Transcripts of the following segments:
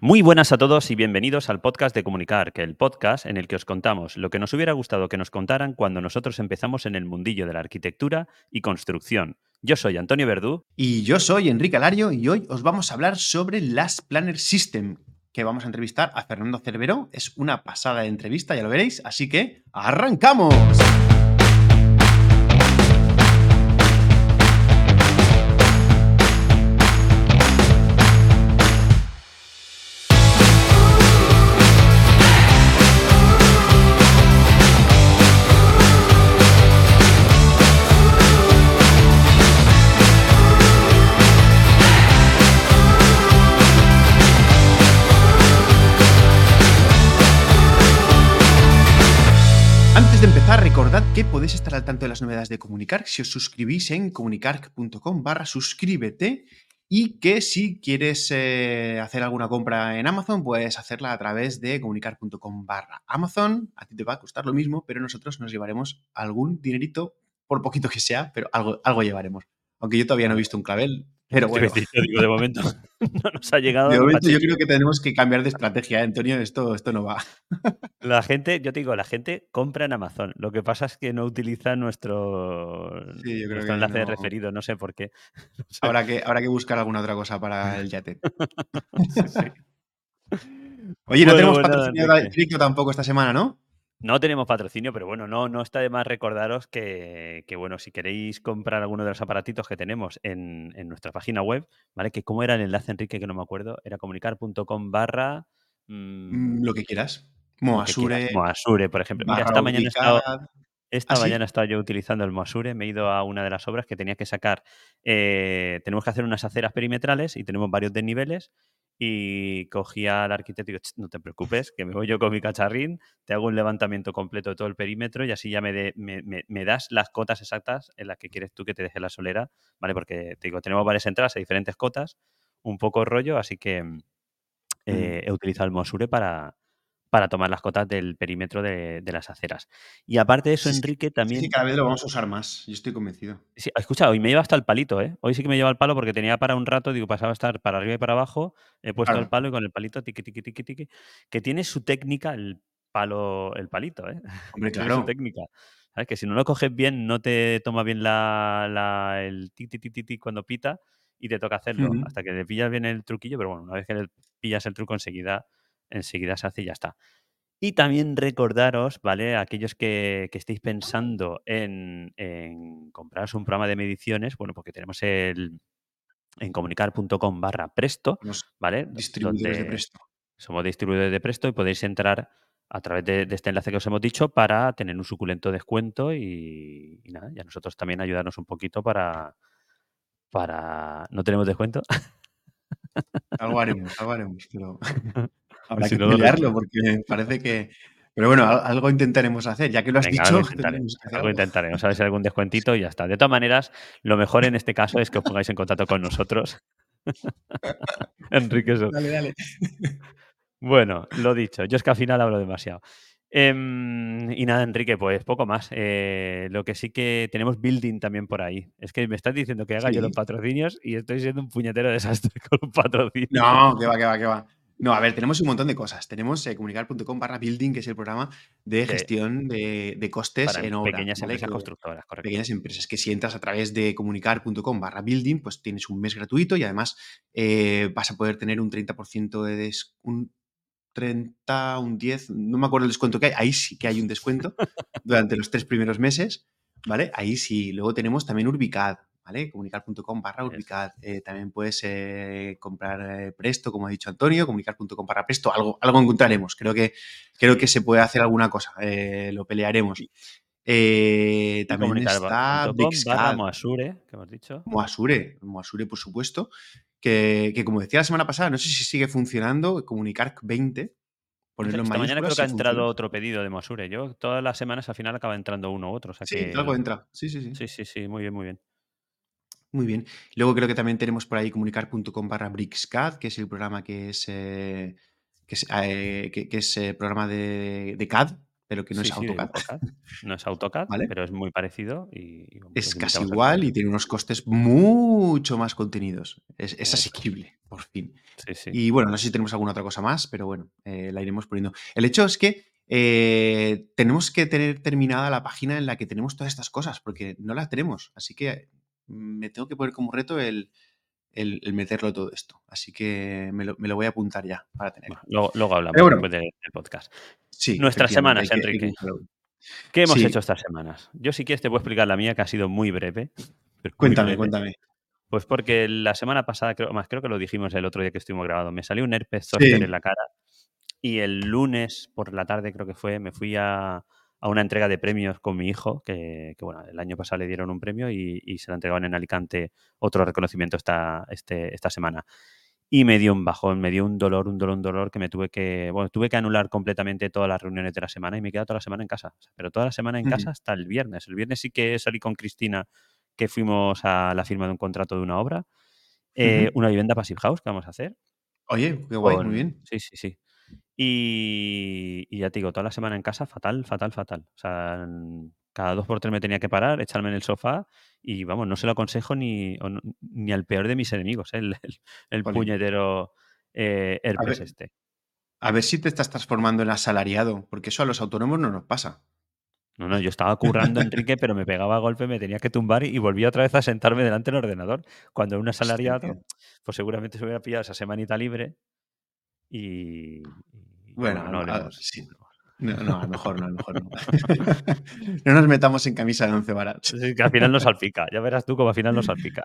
Muy buenas a todos y bienvenidos al podcast de Comunicar, que el podcast en el que os contamos lo que nos hubiera gustado que nos contaran cuando nosotros empezamos en el mundillo de la arquitectura y construcción. Yo soy Antonio Verdú. Y yo soy Enrique Alario y hoy os vamos a hablar sobre las Planner System, que vamos a entrevistar a Fernando Cervero. Es una pasada de entrevista, ya lo veréis, así que ¡arrancamos! Podéis estar al tanto de las novedades de Comunicar si os suscribís en comunicar.com barra suscríbete y que si quieres eh, hacer alguna compra en Amazon, puedes hacerla a través de comunicar.com barra Amazon. A ti te va a costar lo mismo, pero nosotros nos llevaremos algún dinerito, por poquito que sea, pero algo, algo llevaremos. Aunque yo todavía no he visto un clavel, pero bueno. Yo digo, de momento no nos ha llegado. De momento yo creo que tenemos que cambiar de estrategia, ¿eh, Antonio. Esto, esto no va. La gente, yo te digo, la gente compra en Amazon. Lo que pasa es que no utiliza nuestro, Sí, yo creo nuestro que enlace de referido, no sé por qué. No sé. Habrá que, habrá que buscar alguna otra cosa para el yate. Sí, sí. Oye, no Bueno, tenemos patrocinio de. Fricto tampoco esta semana, ¿no? No tenemos patrocinio, pero bueno, no, no está de más recordaros que, que, bueno, si queréis comprar alguno de los aparatitos que tenemos en, en nuestra página web, ¿vale? Que cómo era el enlace, Enrique, que no me acuerdo, era comunicar.com barra Mm, mm, Lo que quieras. lo que quieras, Moasure, Moasure, por ejemplo. Mira, esta mañana he estado, esta ¿Ah, sí? mañana he estado yo utilizando el Moasure, me he ido a una de las obras que tenía que sacar. eh, tenemos que hacer unas aceras perimetrales y tenemos varios desniveles. Y cogía al arquitecto y digo, "Ch, no te preocupes, que me voy yo con mi cacharrín, te hago un levantamiento completo de todo el perímetro y así ya me, de- me, me- me das las cotas exactas en las que quieres tú que te deje la solera, ¿vale? Porque te digo, tenemos varias entradas a diferentes cotas, un poco rollo, así que mm, eh, he utilizado el Mosure para, para tomar las cotas del perímetro de, de las aceras. Y aparte de eso, Sí, Enrique, también... sí, cada vez lo vamos a usar más. Yo estoy convencido. Sí, escucha, hoy me lleva hasta el palito, ¿eh? Hoy sí que me lleva el palo porque tenía para un rato, digo, pasaba a estar para arriba y para abajo, he puesto el Claro. palo y con el palito tiqui, tiqui, tiqui, tiqui, que tiene su técnica el palo, el palito, ¿eh? Hombre, tiene su claro. técnica. ¿Sabes? Que si no lo coges bien, no te toma bien la, la- el tic, tic, tic, tic, cuando pita y te toca hacerlo hasta que le pillas bien el truquillo, pero bueno, una vez que le pillas el truco enseguida, enseguida se hace y ya está. Y también recordaros, ¿vale? Aquellos que, que estéis pensando en, en compraros un programa de mediciones, bueno, porque tenemos el en comunicar.com barra presto, ¿vale? Do- distribuidores de Presto. somos distribuidores de presto y podéis entrar a través de, de este enlace que os hemos dicho para tener un suculento descuento y, y nada, y a nosotros también ayudarnos un poquito para, para... ¿No tenemos descuento? Algo haremos, algo haremos, pero habrá Si que no pelearlo porque parece que... Pero bueno, al- algo intentaremos hacer. Ya que lo has Venga, algo dicho, que hacer Algo algo. intentaremos. A ver si hay algún descuentito y ya está. De todas maneras, lo mejor en este caso es que os pongáis en contacto con nosotros. Enrique, eso. Dale, dale. Bueno, lo dicho. Yo es que al final hablo demasiado. Em, y nada, Enrique, pues poco más. Eh, lo que sí que tenemos building también por ahí. Es que me estás diciendo que haga yo los patrocinios y estoy siendo un puñetero desastre con los patrocinios. No, que va, que va, que va. No, a ver, tenemos un montón de cosas. Tenemos eh, comunicar.com barra building, que es el programa de gestión de, de costes Para en obra. pequeñas ¿vale? empresas constructoras, correcto. pequeñas empresas que si entras a través de comunicar.com barra building, pues tienes un mes gratuito y además eh, vas a poder tener un 30% de des- un 30, un 10, no me acuerdo el descuento que hay, ahí sí que hay un descuento durante los tres primeros meses, ¿vale? Ahí sí. Luego tenemos también Urbicad, ¿vale? Comunicar.com barra. Urbicad. Eh, también puedes eh, comprar eh, Presto, como ha dicho Antonio, comunicar.com barra Presto, algo, algo encontraremos. Creo que, creo que se puede hacer alguna cosa, eh, lo pelearemos. También está Moasure, que hemos dicho. Moasure, Moasure, por supuesto, que, que como decía la semana pasada, no sé si sigue funcionando, Comunicar 20, ponerlo en Esta mañana creo que ha entrado otro pedido de Mosure. Yo todas las semanas al final acaba entrando uno u otro. O sea Sí, que. algo entra. Sí, sí, sí. Sí, sí, sí, muy bien, muy bien. Muy bien. Luego creo que también tenemos por ahí comunicar.com barra Brixcad, que es el programa que es, eh, que es, eh, que- que es, eh, programa de, de CAD, pero que no Sí, es AutoCAD. No es AutoCAD, ¿Vale? pero es muy parecido y, y, bueno, Es pues casi igual y tiene unos costes mucho más contenidos. Es, es asequible, por fin. Sí, sí. Y bueno, no sé si tenemos alguna otra cosa más, pero bueno, eh, la iremos poniendo. El hecho es que eh, tenemos que tener terminada la página en la que tenemos todas estas cosas, porque no la tenemos. Así que me tengo que poner como reto el, el- el meterlo todo esto. Así que me lo, me lo voy a apuntar ya para tenerlo. Luego, luego hablamos bueno. del podcast. Sí, Nuestras semanas, que- Enrique. ¿Qué hemos Sí. hecho estas semanas? Yo si quieres te voy a explicar la mía, que ha sido muy breve. muy Cuéntame, breve. cuéntame. Pues porque la semana pasada, creo, más creo que lo dijimos el otro día que estuvimos grabando, me salió un herpes Sí. en la cara y el lunes por la tarde creo que fue, me fui a, a una entrega de premios con mi hijo, que, que, bueno, el año pasado le dieron un premio y, y se lo entregaban en Alicante otro reconocimiento esta, este, esta semana. Y me dio un bajón, me dio un dolor, un dolor, un dolor que me tuve que, bueno, tuve que anular completamente todas las reuniones de la semana y me he quedado toda la semana en casa. Pero toda la semana en casa hasta el viernes. El viernes sí que salí con Cristina, que fuimos a la firma de un contrato de una obra. Eh. Una vivienda Passive House que vamos a hacer. Oye, qué guay, con- muy bien. Sí, sí, sí. Y, y ya te digo, toda la semana en casa, fatal, fatal, fatal. O sea, cada dos por tres me tenía que parar, echarme en el sofá y vamos, no se lo aconsejo ni, no- ni al peor de mis enemigos, ¿eh? el, el, el puñetero eh, herpes ver, este. A ver si te estás transformando en asalariado, porque eso a los autónomos no nos pasa. No, no, yo estaba currando, Enrique, pero me pegaba a golpe, me tenía que tumbar y volvía otra vez a sentarme delante del ordenador. Cuando un asalariado, pues seguramente se hubiera pillado esa semanita libre y, y Bueno, no a- sí. No, no, a lo mejor no, a lo mejor no. no nos metamos en camisa de once varas. Sí, que al final nos salpica. Ya verás tú cómo al final nos salpica.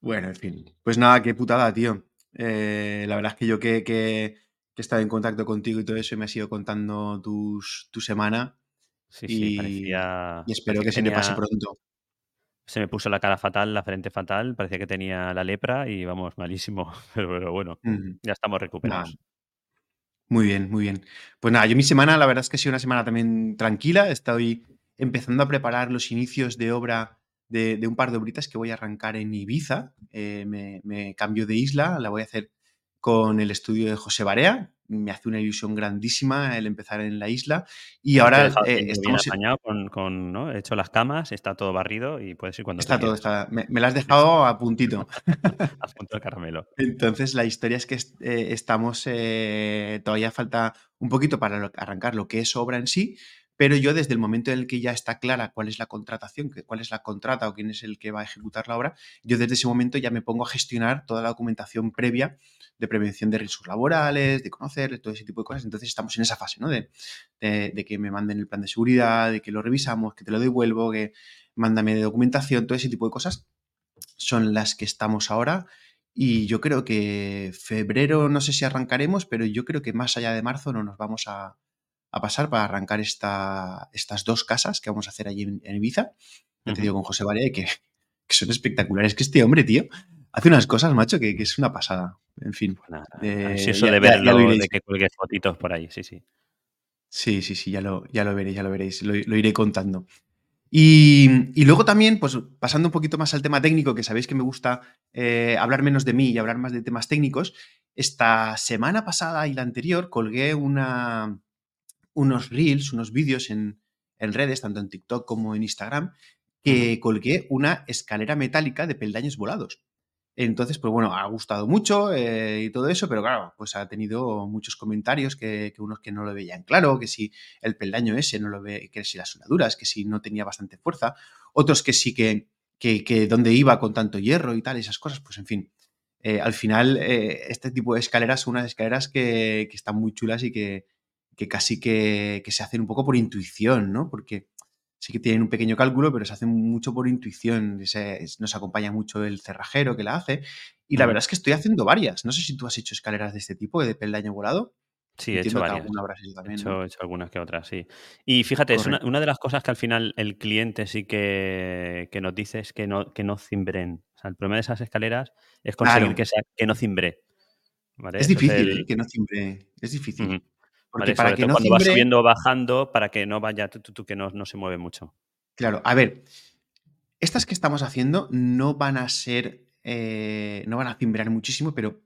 Bueno, en fin. Pues nada, qué putada, tío. Eh, la verdad es que yo que, que, que he estado en contacto contigo y todo eso y me has ido contando tus, tu semana Sí, sí, y, parecía. y espero parecía que se te pase pronto. Se me puso la cara fatal, la frente fatal, parecía que tenía la lepra y vamos, malísimo. Pero, pero bueno, ya estamos recuperados. muy bien, muy bien. Pues nada, yo mi semana, la verdad es que ha sido una semana también tranquila. Estoy empezando a preparar los inicios de obra de, de un par de obritas que voy a arrancar en Ibiza. Eh, me, me cambio de isla, la voy a hacer con el estudio de José Barea. Me hace una ilusión grandísima el empezar en la isla. Y ahora eh, bien- bien estamos. apañado con, con, ¿no? He hecho las camas, está todo barrido y puedes ir cuando Está todo, está, me, me la has dejado a puntito. A punto de caramelo. Entonces, la historia es que eh, estamos, eh, todavía falta un poquito para arrancar lo que es obra en sí, pero yo desde el momento en el que ya está clara cuál es la contratación, cuál es la contrata o quién es el que va a ejecutar la obra, yo desde ese momento ya me pongo a gestionar toda la documentación previa de prevención de riesgos laborales, de conocer todo ese tipo de cosas. Entonces estamos en esa fase, ¿no? De, de- de que me manden el plan de seguridad, de que lo revisamos, que te lo devuelvo, que mándame de documentación, todo ese tipo de cosas son las que estamos ahora. Y yo creo que febrero no sé si arrancaremos, pero yo creo que más allá de marzo no nos vamos a, a pasar para arrancar esta, estas dos casas que vamos a hacer allí en, en Ibiza. Te Ujú. digo con José Barea que, que son espectaculares. Que este hombre, tío, hace unas cosas, macho, que, que es una pasada. En fin. Pues nada, Eh, ansioso ya- de ya- ya lo verlo, iréis de que cuelgue fotitos por ahí, sí, sí. Sí, sí, sí, ya lo, ya lo veréis, ya lo veréis, lo, lo iré contando. Y, y luego también, pues pasando un poquito más al tema técnico, que sabéis que me gusta eh, hablar menos de mí y hablar más de temas técnicos, esta semana pasada y la anterior colgué una, unos reels, unos vídeos en, en redes, tanto en TikTok como en Instagram, que colgué una escalera metálica de peldaños volados. Entonces, pues bueno, ha gustado mucho eh, y todo eso, pero claro, pues ha tenido muchos comentarios que, unos que no lo veían claro, que si el peldaño ese no lo ve, que si las soldaduras, que si no tenía bastante fuerza, otros que sí que, que, que dónde iba con tanto hierro y tal, esas cosas, pues en fin. Eh, al final, eh, este tipo de escaleras son unas escaleras que, están muy chulas y que, casi que, que se hacen un poco por intuición, ¿no? Porque sí que tienen un pequeño cálculo, pero se hacen mucho por intuición. Se- nos acompaña mucho el cerrajero que la hace. Y la verdad es que estoy haciendo varias. No sé si tú has hecho escaleras de este tipo, de peldaño volado. Sí, he hecho varias. He hecho, ¿no? he hecho algunas que otras, sí. Y fíjate, es una, de las cosas que al final el cliente sí que, que nos dice es que no, que no cimbren. O sea, el problema de esas escaleras es conseguir Claro. que, sea, que no cimbre. ¿vale? Es difícil, el- ¿eh? Que no cimbre. Es difícil. Porque Vale, para sobre que todo no cuando va cimbre, subiendo o bajando, para que no vaya, tú, tú, tú, que no, no se mueve mucho. Claro, a ver, estas que estamos haciendo no van a ser, eh, no van a cimbrear muchísimo, pero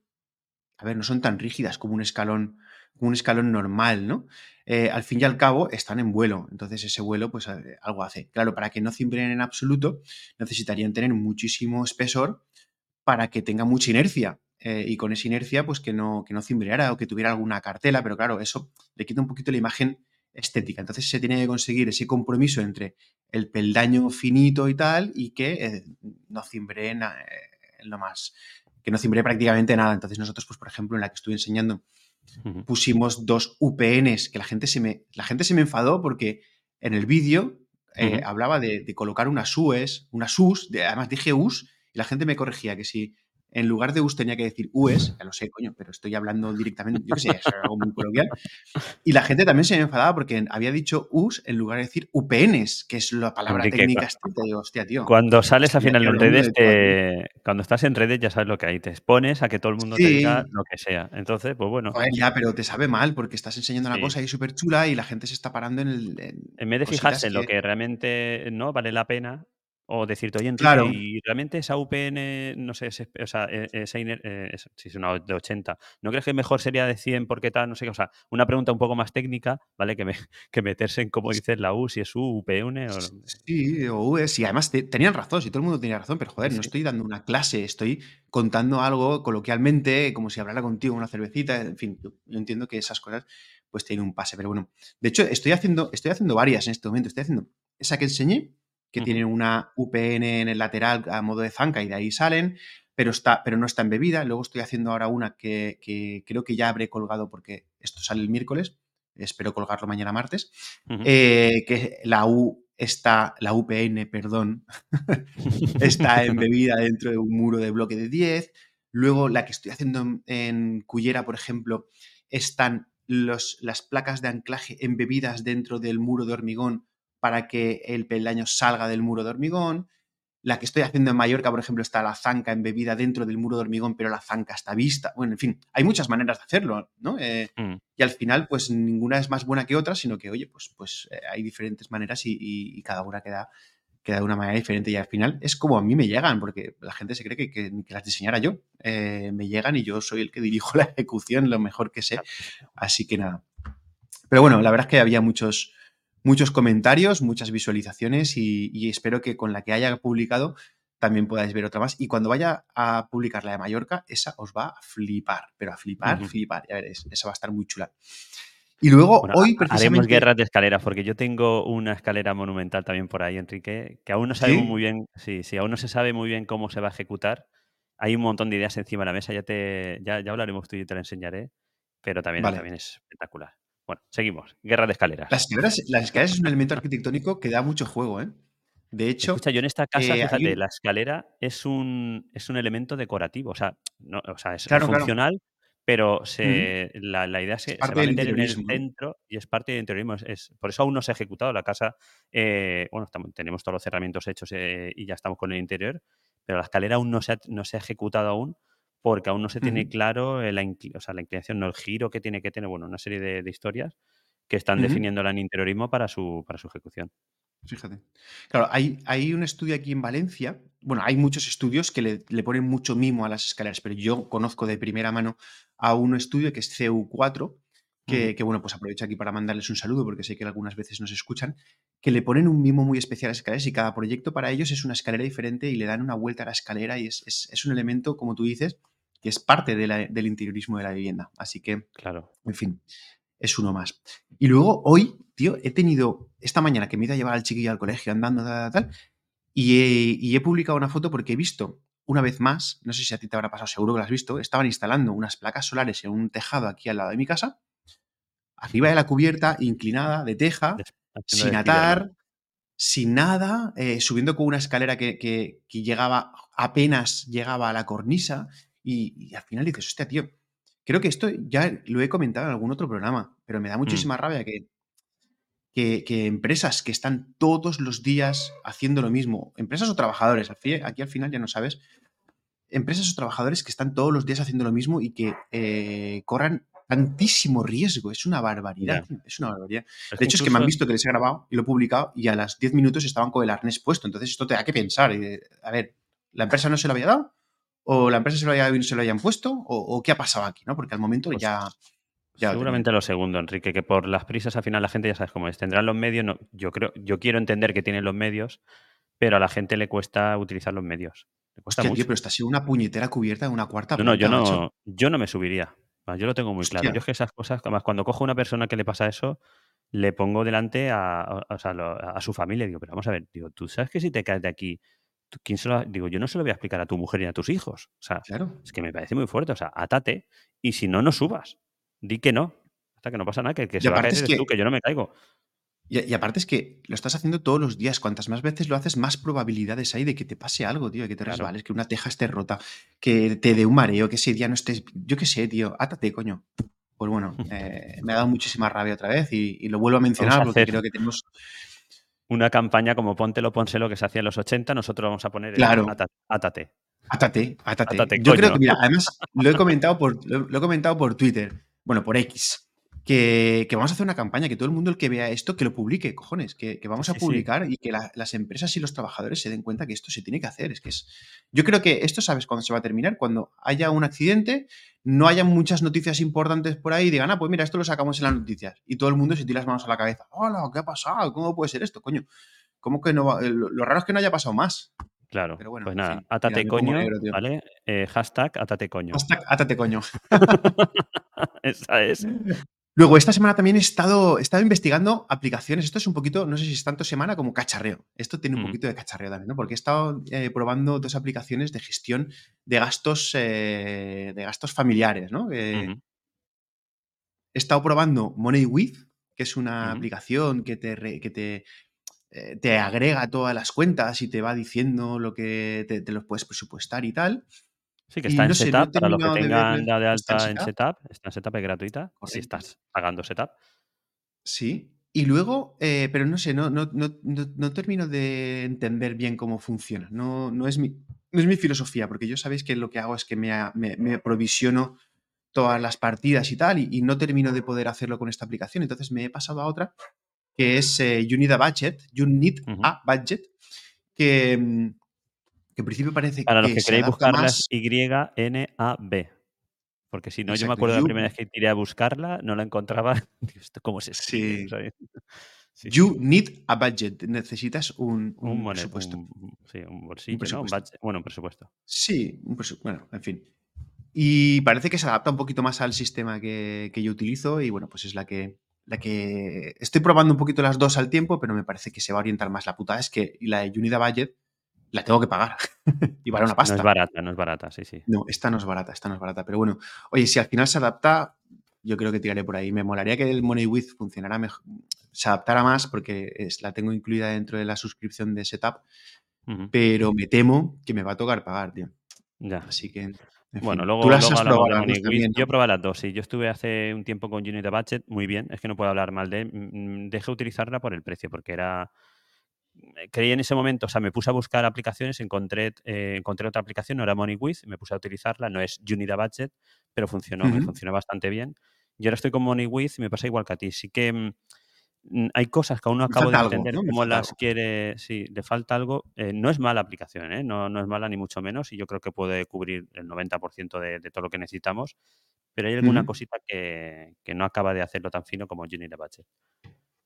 a ver, no son tan rígidas como un escalón, como un escalón normal, ¿no? Eh, al fin y al cabo están en vuelo, entonces ese vuelo pues eh, algo hace. Claro, para que no cimbren en absoluto necesitarían tener muchísimo espesor para que tenga mucha inercia. Eh, y con esa inercia, pues que no, que no cimbreara o que tuviera alguna cartela, pero claro, eso le quita un poquito la imagen estética. Entonces se tiene que conseguir ese compromiso entre el peldaño finito y tal y que eh, no cimbre en, lo más, que no cimbre prácticamente nada. Entonces nosotros, pues por ejemplo, en la que estuve enseñando, pusimos dos UPNs que la gente se me, la gente se me enfadó porque en el vídeo eh, hablaba de, colocar unas UES, unas US, además dije US y la gente me corregía que si en lugar de US tenía que decir US, ya lo sé, coño, pero estoy hablando directamente, yo qué sé, es algo muy coloquial. Y la gente también se me enfadaba porque había dicho US en lugar de decir UPNs, que es la palabra técnica. Te digo, hostia, tío. Cuando sales al final en redes, cuando estás en redes ya sabes lo que hay, te expones a que todo el mundo te diga lo que sea. Entonces, pues bueno. ya, pero te sabe mal porque estás enseñando una cosa ahí súper chula y la gente se está parando en el. En, vez de fijarse en lo que realmente no vale la pena, o decirte, oye, Enrique, y realmente esa UPN, no sé, o sea, e, esa, eh, si es una de 80, ¿no crees que mejor sería de 100 porque tal? No sé qué, o sea, una pregunta un poco más técnica, ¿vale? Que, me, que meterse en, como dices, la U, si es U, UPN o... Sí, o US, y además tenían razón, si todo el mundo tenía razón, pero joder, no estoy dando una clase, estoy contando algo coloquialmente, como si hablara contigo una cervecita, en fin, yo, entiendo que esas cosas pues tienen un pase, pero bueno, de hecho, estoy haciendo, estoy haciendo varias en este momento, estoy haciendo esa que enseñé, que tienen una UPN en el lateral a modo de zanca y de ahí salen, pero, está, pero no está embebida. Luego estoy haciendo ahora una que, creo que ya habré colgado porque esto sale el miércoles, espero colgarlo mañana martes, eh, que la U está, la UPN, perdón, está embebida dentro de un muro de bloque de 10. Luego la que estoy haciendo en, en Cullera, por ejemplo, están los, las placas de anclaje embebidas dentro del muro de hormigón para que el peldaño salga del muro de hormigón. La que estoy haciendo en Mallorca, por ejemplo, está la zanca embebida dentro del muro de hormigón, pero la zanca está vista. Bueno, en fin, hay muchas maneras de hacerlo, ¿no? Eh, mm. Y al final, pues ninguna es más buena que otra, sino que, oye, pues, pues eh, hay diferentes maneras y, cada una queda, queda, de una manera diferente. Y al final es como a mí me llegan, porque la gente se cree que, que, las diseñara yo. Eh, me llegan y yo soy el que dirijo la ejecución lo mejor que sé. Así que nada. Pero bueno, la verdad es que había muchos, muchos comentarios, muchas visualizaciones y, espero que con la que haya publicado también podáis ver otra más. Y cuando vaya a publicar la de Mallorca, esa os va a flipar, pero a flipar, flipar, ya veréis, esa va a estar muy chula. Y luego hoy precisamente... Haremos guerras de escaleras, porque yo tengo una escalera monumental también por ahí, Enrique, que aún no sabemos muy bien, sí, sí, aún no se sabe muy bien cómo se va a ejecutar. Hay un montón de ideas encima de la mesa, ya te ya, ya hablaremos tú y te la enseñaré, pero también, también es espectacular. Bueno, seguimos. Guerra de escaleras. Las escaleras, las escaleras es un elemento arquitectónico que da mucho juego, ¿eh? De hecho. Escucha, yo en esta casa, eh, fíjate, la escalera es un, es un elemento decorativo. O sea, no, o sea es funcional, pero se, la, idea es que se va a meter en el centro y es parte del interiorismo. Es, por eso aún no se ha ejecutado la casa. Eh, bueno, tenemos todos los cerramientos hechos eh, y ya estamos con el interior, pero la escalera aún no se no se ha ejecutado aún porque aún no se tiene claro eh, la, o sea, la, inclinación, no el giro que tiene que tener, bueno, una serie de, historias que están definiéndola en interiorismo para su, para su ejecución. Fíjate. Claro, hay, hay, un estudio aquí en Valencia. Bueno, hay muchos estudios que le, ponen mucho mimo a las escaleras, pero yo conozco de primera mano a un estudio que es CU4, que, que, bueno, pues aprovecho aquí para mandarles un saludo porque sé que algunas veces nos escuchan, que le ponen un mimo muy especial a las escaleras y cada proyecto para ellos es una escalera diferente y le dan una vuelta a la escalera y es, es, es un elemento, como tú dices, que es parte del interiorismo de la vivienda. Así que, claro. en fin, es uno más. Y luego hoy, tío, he tenido, esta mañana que me he ido a llevar al chiquillo al colegio andando, tal, tal, y he, publicado una foto porque he visto una vez más, no sé si a ti te habrá pasado, seguro que lo has visto, estaban instalando unas placas solares en un tejado aquí al lado de mi casa, arriba de la cubierta, inclinada, de teja, sin atar, sin nada, eh, subiendo con una escalera que, que, llegaba, apenas llegaba a la cornisa, y, al final dices, hostia, tío, creo que esto ya lo he comentado en algún otro programa, pero me da mm. muchísima rabia que, que, empresas que están todos los días haciendo lo mismo, empresas o trabajadores, aquí al final ya no sabes, empresas o trabajadores que están todos los días haciendo lo mismo y que eh, corran tantísimo riesgo. Es una barbaridad. Es una barbaridad. de hecho, es que me han visto que les he grabado y lo he publicado y a las 10 minutos estaban con el arnés puesto. Entonces, esto te da que pensar. a ver, ¿la empresa no se lo había dado? ¿O la empresa se lo, haya, se lo hayan puesto? ¿O, qué ha pasado aquí? ¿no? Porque al momento Pues ya... Seguramente lo, segundo, Enrique, que por las prisas al final la gente ya sabes cómo es. Tendrán los medios, no, yo creo, yo quiero entender que tienen los medios, pero a la gente le cuesta utilizar los medios. Le cuesta Hostia, tío, pero está así una puñetera cubierta de una cuarta No, no, yo no, yo no me subiría. Yo lo tengo muy claro. Yo es que esas cosas, además, cuando cojo a una persona que le pasa eso, le pongo delante a, a- lo- a su familia. Digo, pero vamos a ver, digo, tú sabes que si te caes de aquí, ¿quién se lo Digo, yo no se lo voy a explicar a tu mujer ni a tus hijos. O sea, Claro. es que me parece muy fuerte. O sea, atate y si no, no subas. Di que no. Hasta que no pasa nada, que el que Y se va a caer es que- tú, que yo no me caigo. Y, y aparte es que lo estás haciendo todos los días. Cuantas más veces lo haces, más probabilidades hay de que te pase algo, tío, de que te Claro. resbales, que una teja esté rota, que te dé un mareo, que ese día no estés. Yo qué sé, tío, átate, coño. Pues bueno, eh, me ha dado muchísima rabia otra vez y, y lo vuelvo a mencionar a porque creo que tenemos. Una campaña como Póntelo, Pónselo, que se hacía en los 80, nosotros vamos a poner el Claro. átate. Átate, átate. Átate, Yo creo que, mira, además lo he comentado por, lo, lo he comentado por Twitter, bueno, por X, que, que vamos a hacer una campaña, que todo el mundo el que vea esto, que lo publique, cojones, que, que vamos Sí, a sí. publicar y que la- las empresas y los trabajadores se den cuenta que esto se tiene que hacer. Es que es. Yo creo que esto, ¿sabes cuándo se va a terminar? Cuando haya un accidente, no haya muchas noticias importantes por ahí y digan, ah, pues mira, esto lo sacamos en las noticias. Y todo el mundo se tira las manos a la cabeza. Hola, ¿qué ha pasado? ¿Cómo puede ser esto, coño? ¿Cómo que no va? Lo lo raro es que no haya pasado más. Claro. Pero bueno, pues nada, mira, me pongo coño, negro, tío. ¿vale? Eh, hashtag átate coño. Hashtag átate, coño. Esa es. Luego, esta semana también he estado, he estado investigando aplicaciones. Esto es un poquito, no sé si es tanto semana como cacharreo. Esto tiene un poquito de cacharreo también, ¿no? Porque he estado eh, probando dos aplicaciones de gestión de gastos, eh, de gastos familiares, ¿no? Eh. He estado probando MoneyWith, que es una aplicación que te, re- que te, eh, te agrega todas las cuentas y te va diciendo lo que te, te los puedes presupuestar y tal. Sí, que Y está en no sé, no he Setup, para los que tengan la de ¿está en alta en Setup? Setup, está en Setup, es gratuita, si Correcto. estás pagando Setup. Sí. Y luego, eh, pero no sé, no, no, no, no, no termino de entender bien cómo funciona. No, no, es mi, no es mi filosofía, porque yo sabéis que lo que hago es que me, me, me provisiono todas las partidas y tal, y, y no termino de poder hacerlo con esta aplicación. Entonces me he pasado a otra, que es eh, You Need a Budget, You Need a Budget, que, mm, que en principio parece Para los que queréis buscarlas. Y-N-A-B. Porque si no, yo me acuerdo la You- primera vez que tiré a buscarla, no la encontraba. Digo, ¿esto cómo se escribe? Sí. ¿sabes? Sí, You. Need a Budget. Necesitas un, un Un, presupuesto. un- sí, un bolsillo, ¿no? Un presupuesto. budget- bueno, un presupuesto. Sí, un presu- bueno, en fin. Y parece que se adapta un poquito más al sistema que, que yo utilizo y bueno, pues es la que, la que estoy probando un poquito las dos al tiempo, pero me parece que se va a orientar más. La putada es que la de Unida Budget la tengo que pagar y vale una No pasta. es barata, no es barata, sí, sí. No, esta no es barata, esta no es barata. Pero bueno, oye, si al final se adapta, yo creo que tiraré por ahí. Me molaría que el Money With funcionara mejor, se adaptara más porque es, la tengo incluida dentro de la suscripción de Setup, Ujú. pero me temo que me va a tocar pagar, tío. Ya. Así que, en Bueno, fin. luego, luego probado dos MoneyWith. también, Yo he ¿no? probado las dos, sí. Yo estuve hace un tiempo con Unit Budget, muy bien. Es que no puedo hablar mal de él. Mm, Dejé utilizarla por el precio, porque era... eh, Creí en ese momento, o sea, me puse a buscar aplicaciones, encontré, eh, encontré otra aplicación, no era MoneyWith, me puse a utilizarla, no es Unida Budget, pero funcionó, me funcionó bastante bien. Y ahora estoy con MoneyWith y me pasa igual que a ti. Sí que mm, hay cosas que aún no acabo de algo, entender ¿no? Me cómo las algo. quiere. Sí, le falta algo. Eh, no es mala aplicación, ¿eh? no, no es mala ni mucho menos. Y yo creo que puede cubrir el 90% de, de todo lo que necesitamos. Pero hay alguna cosita que, que no acaba de hacerlo tan fino como Unity Budget.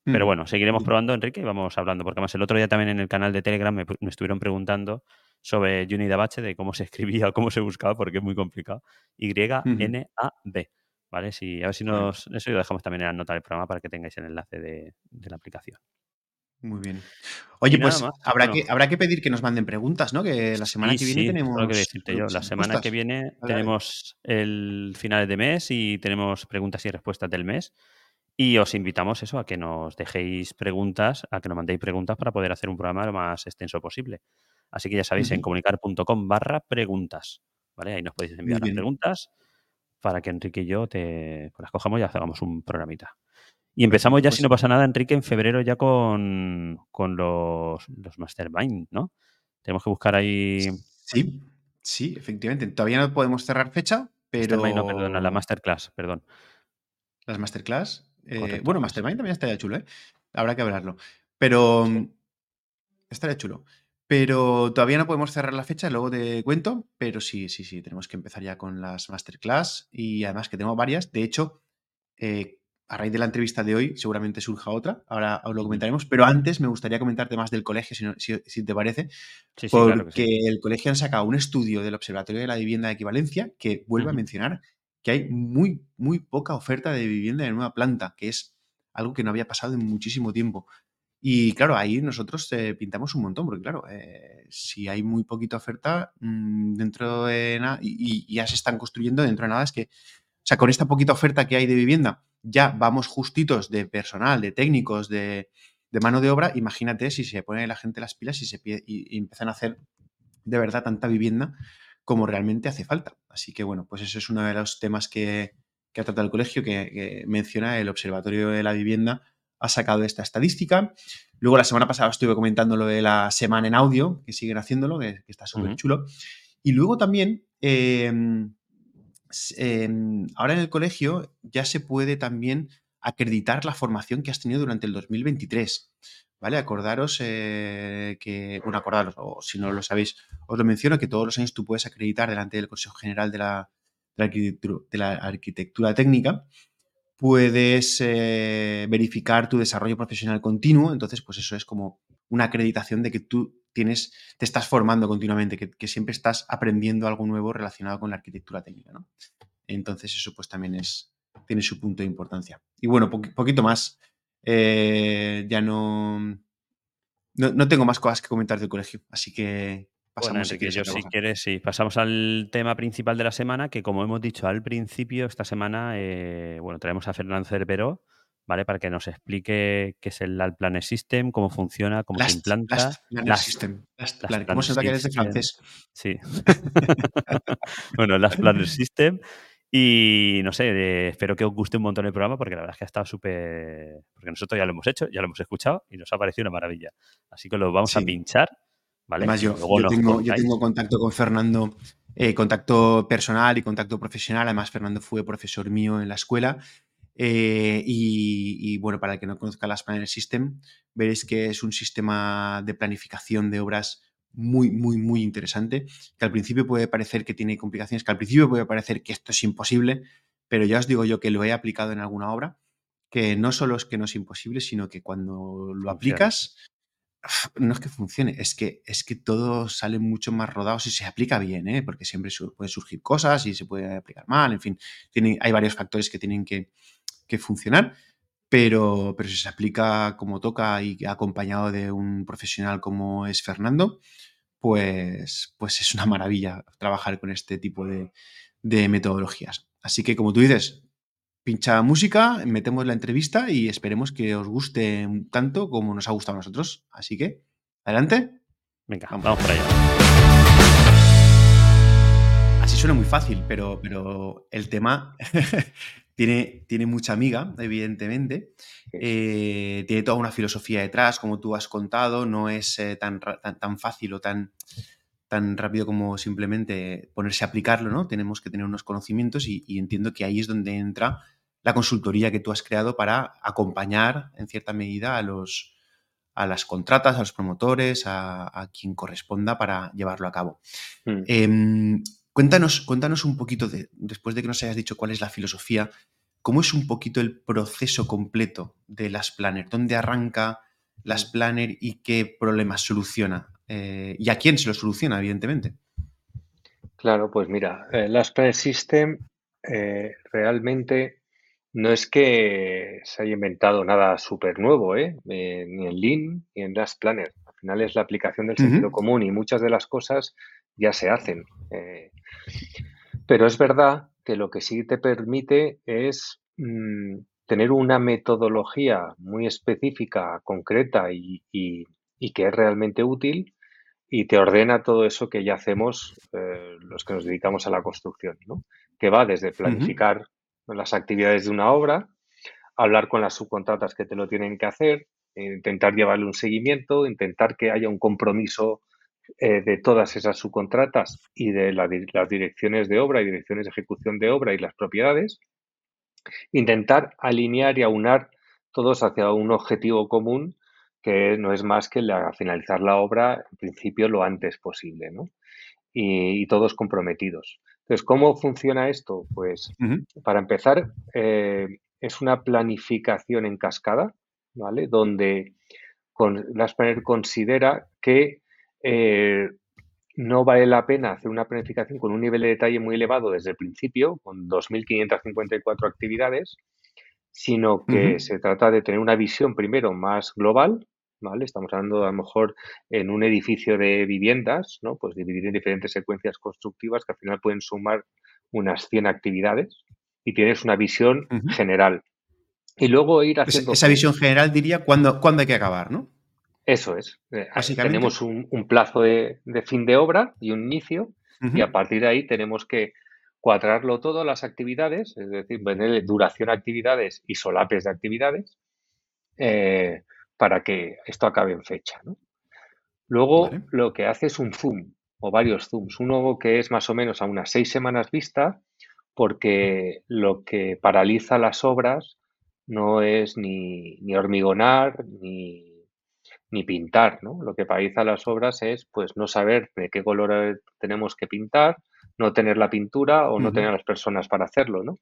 Pero bueno, seguiremos probando, Enrique, y vamos hablando. Porque además el otro día también en el canal de Telegram me, me estuvieron preguntando sobre Unity Budget, de cómo se escribía o cómo se buscaba, porque es muy complicado. Y-N-A-B. ¿Vale? Si, a ver si nos. Eso lo dejamos también en la nota del programa para que tengáis el enlace de, de la aplicación. Muy bien. Oye, pues más. habrá, Bueno. que, habrá que pedir que nos manden preguntas, ¿no? Que la semana Sí, que viene sí, tenemos. lo que decirte yo. La semana que viene tenemos el finales de mes y tenemos preguntas y respuestas del mes. Y os invitamos eso a que nos dejéis preguntas, a que nos mandéis preguntas para poder hacer un programa lo más extenso posible. Así que ya sabéis, en comunicar.com barra preguntas. ¿Vale? Ahí nos podéis enviar las preguntas para que Enrique y yo te pues las cojamos y hagamos un programita. Y empezamos ya, si pues no pasa nada, Enrique, en febrero ya con, con los, los Mastermind, ¿no? Tenemos que buscar ahí. sí, sí, efectivamente. Todavía no podemos cerrar fecha, Mastermind, no, perdona, la pero Masterclass, perdón. las masterclass. Eh, Correcto, bueno. Mastermind también estaría chulo, ¿eh? Habrá que hablarlo. Pero Sí. mm, estaría chulo. Pero todavía no podemos cerrar la fecha, luego te cuento, pero sí, sí, sí, tenemos que empezar ya con las masterclass y además que tengo varias. De hecho, eh, a raíz de la entrevista de hoy seguramente surja otra, ahora, lo comentaremos, pero antes me gustaría comentarte más del colegio, si, te parece, porque el colegio han sacado un estudio del Observatorio de la Vivienda de Equivalencia que vuelve a mencionar que hay muy, muy poca oferta de vivienda en nueva planta, que es algo que no había pasado en muchísimo tiempo. Y claro, ahí nosotros eh, pintamos un montón, porque claro, eh, si hay muy poquita oferta mm, dentro de nada, y, ya se están construyendo dentro de nada, es que, o sea, con esta poquita oferta que hay de vivienda, ya vamos justitos de personal, de técnicos, de, mano de obra, imagínate si se pone la gente las pilas y, se, y, y empiezan a hacer de verdad tanta vivienda como realmente hace falta. Así que bueno, pues eso es uno de los temas que, ha tratado el colegio, que, menciona el Observatorio de la Vivienda, ha sacado esta estadística. Luego la semana pasada estuve comentando lo de la semana en audio, que siguen haciéndolo, que, está súper chulo. Y luego también, em, em, ahora en el colegio ya se puede también acreditar la formación que has tenido durante el 2023. ¿Vale? Acordaros eh, que, bueno, acordaros, o si no lo sabéis, os lo menciono, que todos los años tú puedes acreditar delante del Consejo General de la, de la, arquitectura, técnica, puedes eh, verificar tu desarrollo profesional continuo, entonces pues eso es como una acreditación de que tú tienes, te estás formando continuamente, que, siempre estás aprendiendo algo nuevo relacionado con la arquitectura técnica, ¿no? Entonces eso pues también es, tiene su punto de importancia. Y bueno, poquito más. Eh, ya no, no, tengo más cosas que comentar del colegio, así que pasamos bueno, yo si quieres, sí, pasamos al tema principal de la semana, que como hemos dicho al principio, esta semana, eh, bueno, traemos a Fernando Cerveró, ¿vale? Para que nos explique qué es el Planner System, cómo funciona, cómo se implanta. Last Planner System. ¿Cómo se nota que eres de francés? Sí. bueno, Last Planner System. Y no sé, espero que os guste un montón el programa porque la verdad es que ha estado súper. Porque nosotros ya lo hemos hecho, ya lo hemos escuchado y nos ha parecido una maravilla. Así que lo vamos a pinchar. ¿vale? Además, yo, tengo, contacto con Fernando, eh, contacto personal y contacto profesional. Además, Fernando fue profesor mío en la escuela. Eh, y, bueno, para el que no conozca las Planner System, veréis que es un sistema de planificación de obras muy, muy, muy interesante, que al principio puede parecer que tiene complicaciones, que al principio puede parecer que esto es imposible, pero ya os digo yo que lo he aplicado en alguna obra, que no solo es que no es imposible, sino que cuando lo aplicas, no es que funcione, es que, es que todo sale mucho más rodado si se aplica bien, ¿eh? porque siempre pueden surgir cosas y se puede aplicar mal, en fin, tiene, hay varios factores que tienen que, que funcionar. Pero, pero si se aplica como toca y acompañado de un profesional como es Fernando, pues, pues es una maravilla trabajar con este tipo de, metodologías. Así que, como tú dices, pincha música, metemos la entrevista y esperemos que os guste tanto como nos ha gustado a nosotros. Así que, adelante. Venga, vamos, por allá. Así suena muy fácil, pero, pero el tema tiene, tiene mucha amiga, evidentemente. Eh, tiene toda una filosofía detrás, como tú has contado. No es eh, tan, tan, fácil o tan, tan rápido como simplemente ponerse a aplicarlo, ¿no? Tenemos que tener unos conocimientos y, entiendo que ahí es donde entra la consultoría que tú has creado para acompañar en cierta medida a los a las contratas, a los promotores, a, quien corresponda para llevarlo a cabo. Mm. Em, Cuéntanos, cuéntanos un poquito, de, después de que nos hayas dicho cuál es la filosofía, cómo es un poquito el proceso completo de las Planner, dónde arranca las Planner y qué problemas soluciona, eh, y a quién se lo soluciona, evidentemente. Claro, pues mira, eh, las Planner System eh, realmente no es que se haya inventado nada súper nuevo, ni en Lean ni en las Planner. Al final es la aplicación del sentido común y muchas de las cosas ya se hacen. Pero es verdad que lo que sí te permite es mm, tener una metodología muy específica, concreta y, que es realmente útil y te ordena todo eso que ya hacemos eh, los que nos dedicamos a la construcción, que va desde planificar las actividades de una obra, hablar con las subcontratas que te lo tienen que hacer, intentar llevarle un seguimiento, intentar que haya un compromiso eh, de todas esas subcontratas y de las direcciones de obra y direcciones de ejecución de obra y las propiedades, intentar alinear y aunar todos hacia un objetivo común que no es más que la, finalizar la obra, en principio, lo antes posible, ¿no? Y, todos comprometidos. Entonces, ¿cómo funciona esto? Pues, para empezar, eh, es una planificación en cascada, ¿vale? Donde con, Planner considera que eh, no vale la pena hacer una planificación con un nivel de detalle muy elevado desde el principio, con 2.554 actividades, sino que se trata de tener una visión primero más global, ¿vale? Estamos hablando a lo mejor en un edificio de viviendas, ¿no? Pues dividir en diferentes secuencias constructivas que al final pueden sumar unas 100 actividades y tienes una visión general. Y luego ir haciendo... esa visión general diría cuándo, cuándo hay que acabar, ¿no? Eso es. Eh, tenemos un, plazo de, fin de obra y un inicio y a partir de ahí tenemos que cuadrarlo todo, las actividades, es decir, ponerle duración a actividades y solapes de actividades eh, para que esto acabe en fecha. Luego lo que hace es un zoom o varios zooms. Uno que es más o menos a unas seis semanas vista porque lo que paraliza las obras no es ni, ni hormigonar ni ni pintar, ¿no? Lo que paraliza las obras es pues no saber de qué color tenemos que pintar, no tener la pintura o no tener las personas para hacerlo, ¿no?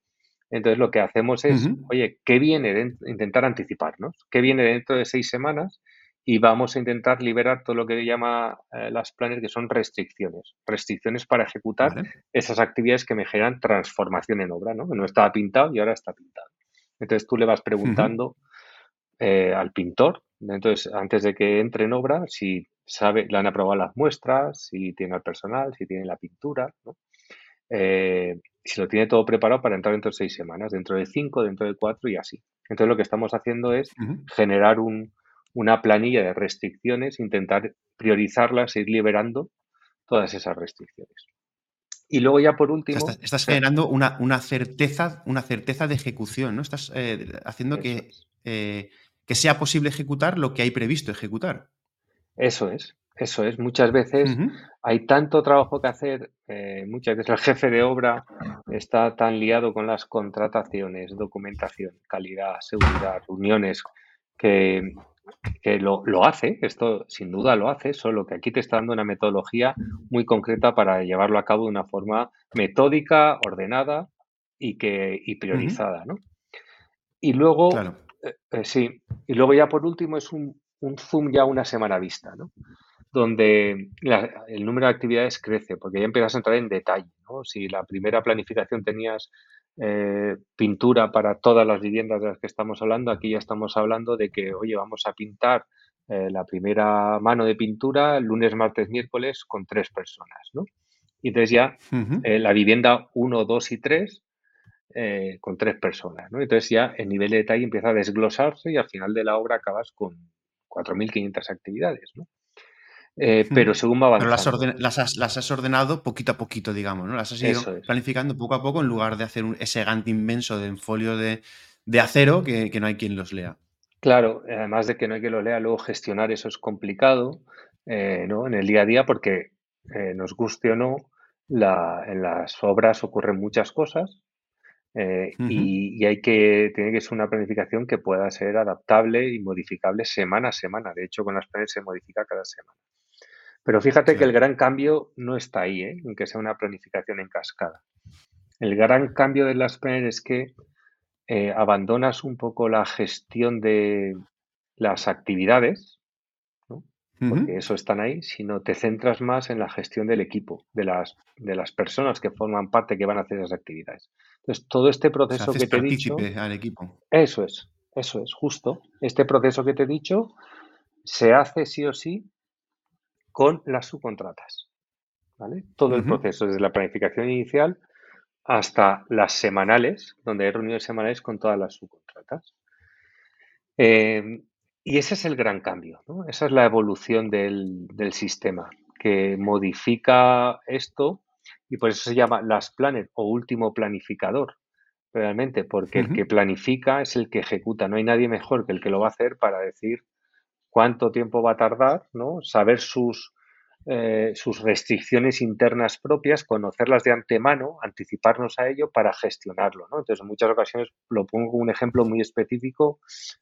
Entonces lo que hacemos es, oye, ¿qué viene? De, intentar anticiparnos, ¿qué viene dentro de seis semanas? Y vamos a intentar liberar todo lo que llama eh, las planes que son restricciones, restricciones para ejecutar esas actividades que me generan transformación en obra, ¿no? Que no estaba pintado y ahora está pintado. Entonces tú le vas preguntando eh, al pintor, entonces, antes de que entre en obra, si sabe, le han aprobado las muestras, si tiene el personal, si tiene la pintura, ¿no? Eh, si lo tiene todo preparado para entrar dentro de seis semanas, dentro de cinco, dentro de cuatro y así. Entonces, lo que estamos haciendo es generar una planilla de restricciones, intentar priorizarlas, ir liberando todas esas restricciones. Y luego ya por último... estás, generando una, una, certeza, una certeza de ejecución, ¿no? Estás eh, haciendo que eh, que sea posible ejecutar lo que hay previsto ejecutar. Eso es, eso es. Muchas veces hay tanto trabajo que hacer, eh, muchas veces el jefe de obra está tan liado con las contrataciones, documentación, calidad, seguridad, reuniones, que, lo, lo, hace, esto sin duda lo hace, solo que aquí te está dando una metodología muy concreta para llevarlo a cabo de una forma metódica, ordenada y, que, y priorizada. ¿no? Y luego, eh, eh, sí, y luego ya por último es un, zoom ya una semana vista, ¿no? Donde el número de actividades crece, porque ya empiezas a entrar en detalle, ¿no? Si la primera planificación tenías eh, pintura para todas las viviendas de las que estamos hablando, aquí ya estamos hablando de que, oye, vamos a pintar la primera mano de pintura lunes, martes, miércoles con tres personas, ¿no? Y entonces ya la vivienda 1, 2 y 3 eh, con tres personas. ¿no? Entonces ya el nivel de detalle empieza a desglosarse y al final de la obra acabas con 4.500 actividades. ¿no? Eh, pero según va avanzando. Pero las, has, ordenado poquito a poquito, digamos, ¿no? Las has ido planificando poco a poco en lugar de hacer ese gante inmenso de folio de, acero que, no hay quien los lea. Claro, además de que no hay quien los lea, luego gestionar eso es complicado eh, ¿no? en el día a día porque nos guste o no, en las obras ocurren muchas cosas eh, y, hay que, tiene que ser una planificación que pueda ser adaptable y modificable semana a semana. De hecho, con las planes se modifica cada semana. Pero fíjate que el gran cambio no está ahí, ¿eh? en que sea una planificación en cascada. El gran cambio de las planes es que eh, abandonas un poco la gestión de las actividades porque eso están ahí, sino te centras más en la gestión del equipo, de las, de las personas que forman parte, que van a hacer esas actividades. Entonces, todo este proceso que te he dicho... al equipo. Eso es, eso es, justo. Este proceso que te he dicho se hace sí o sí con las subcontratas. ¿vale? Todo el proceso, desde la planificación inicial hasta las semanales, donde hay reuniones semanales con todas las subcontratas. Eh, y ese es el gran cambio, ¿no? Esa es la evolución del, sistema, que modifica esto y por eso se llama Last Planner o último planificador, realmente, porque el que planifica es el que ejecuta. No hay nadie mejor que el que lo va a hacer para decir cuánto tiempo va a tardar, ¿no? Saber sus eh, sus restricciones internas propias, conocerlas de antemano, anticiparnos a ello para gestionarlo. ¿no? Entonces, en muchas ocasiones lo pongo como un ejemplo muy específico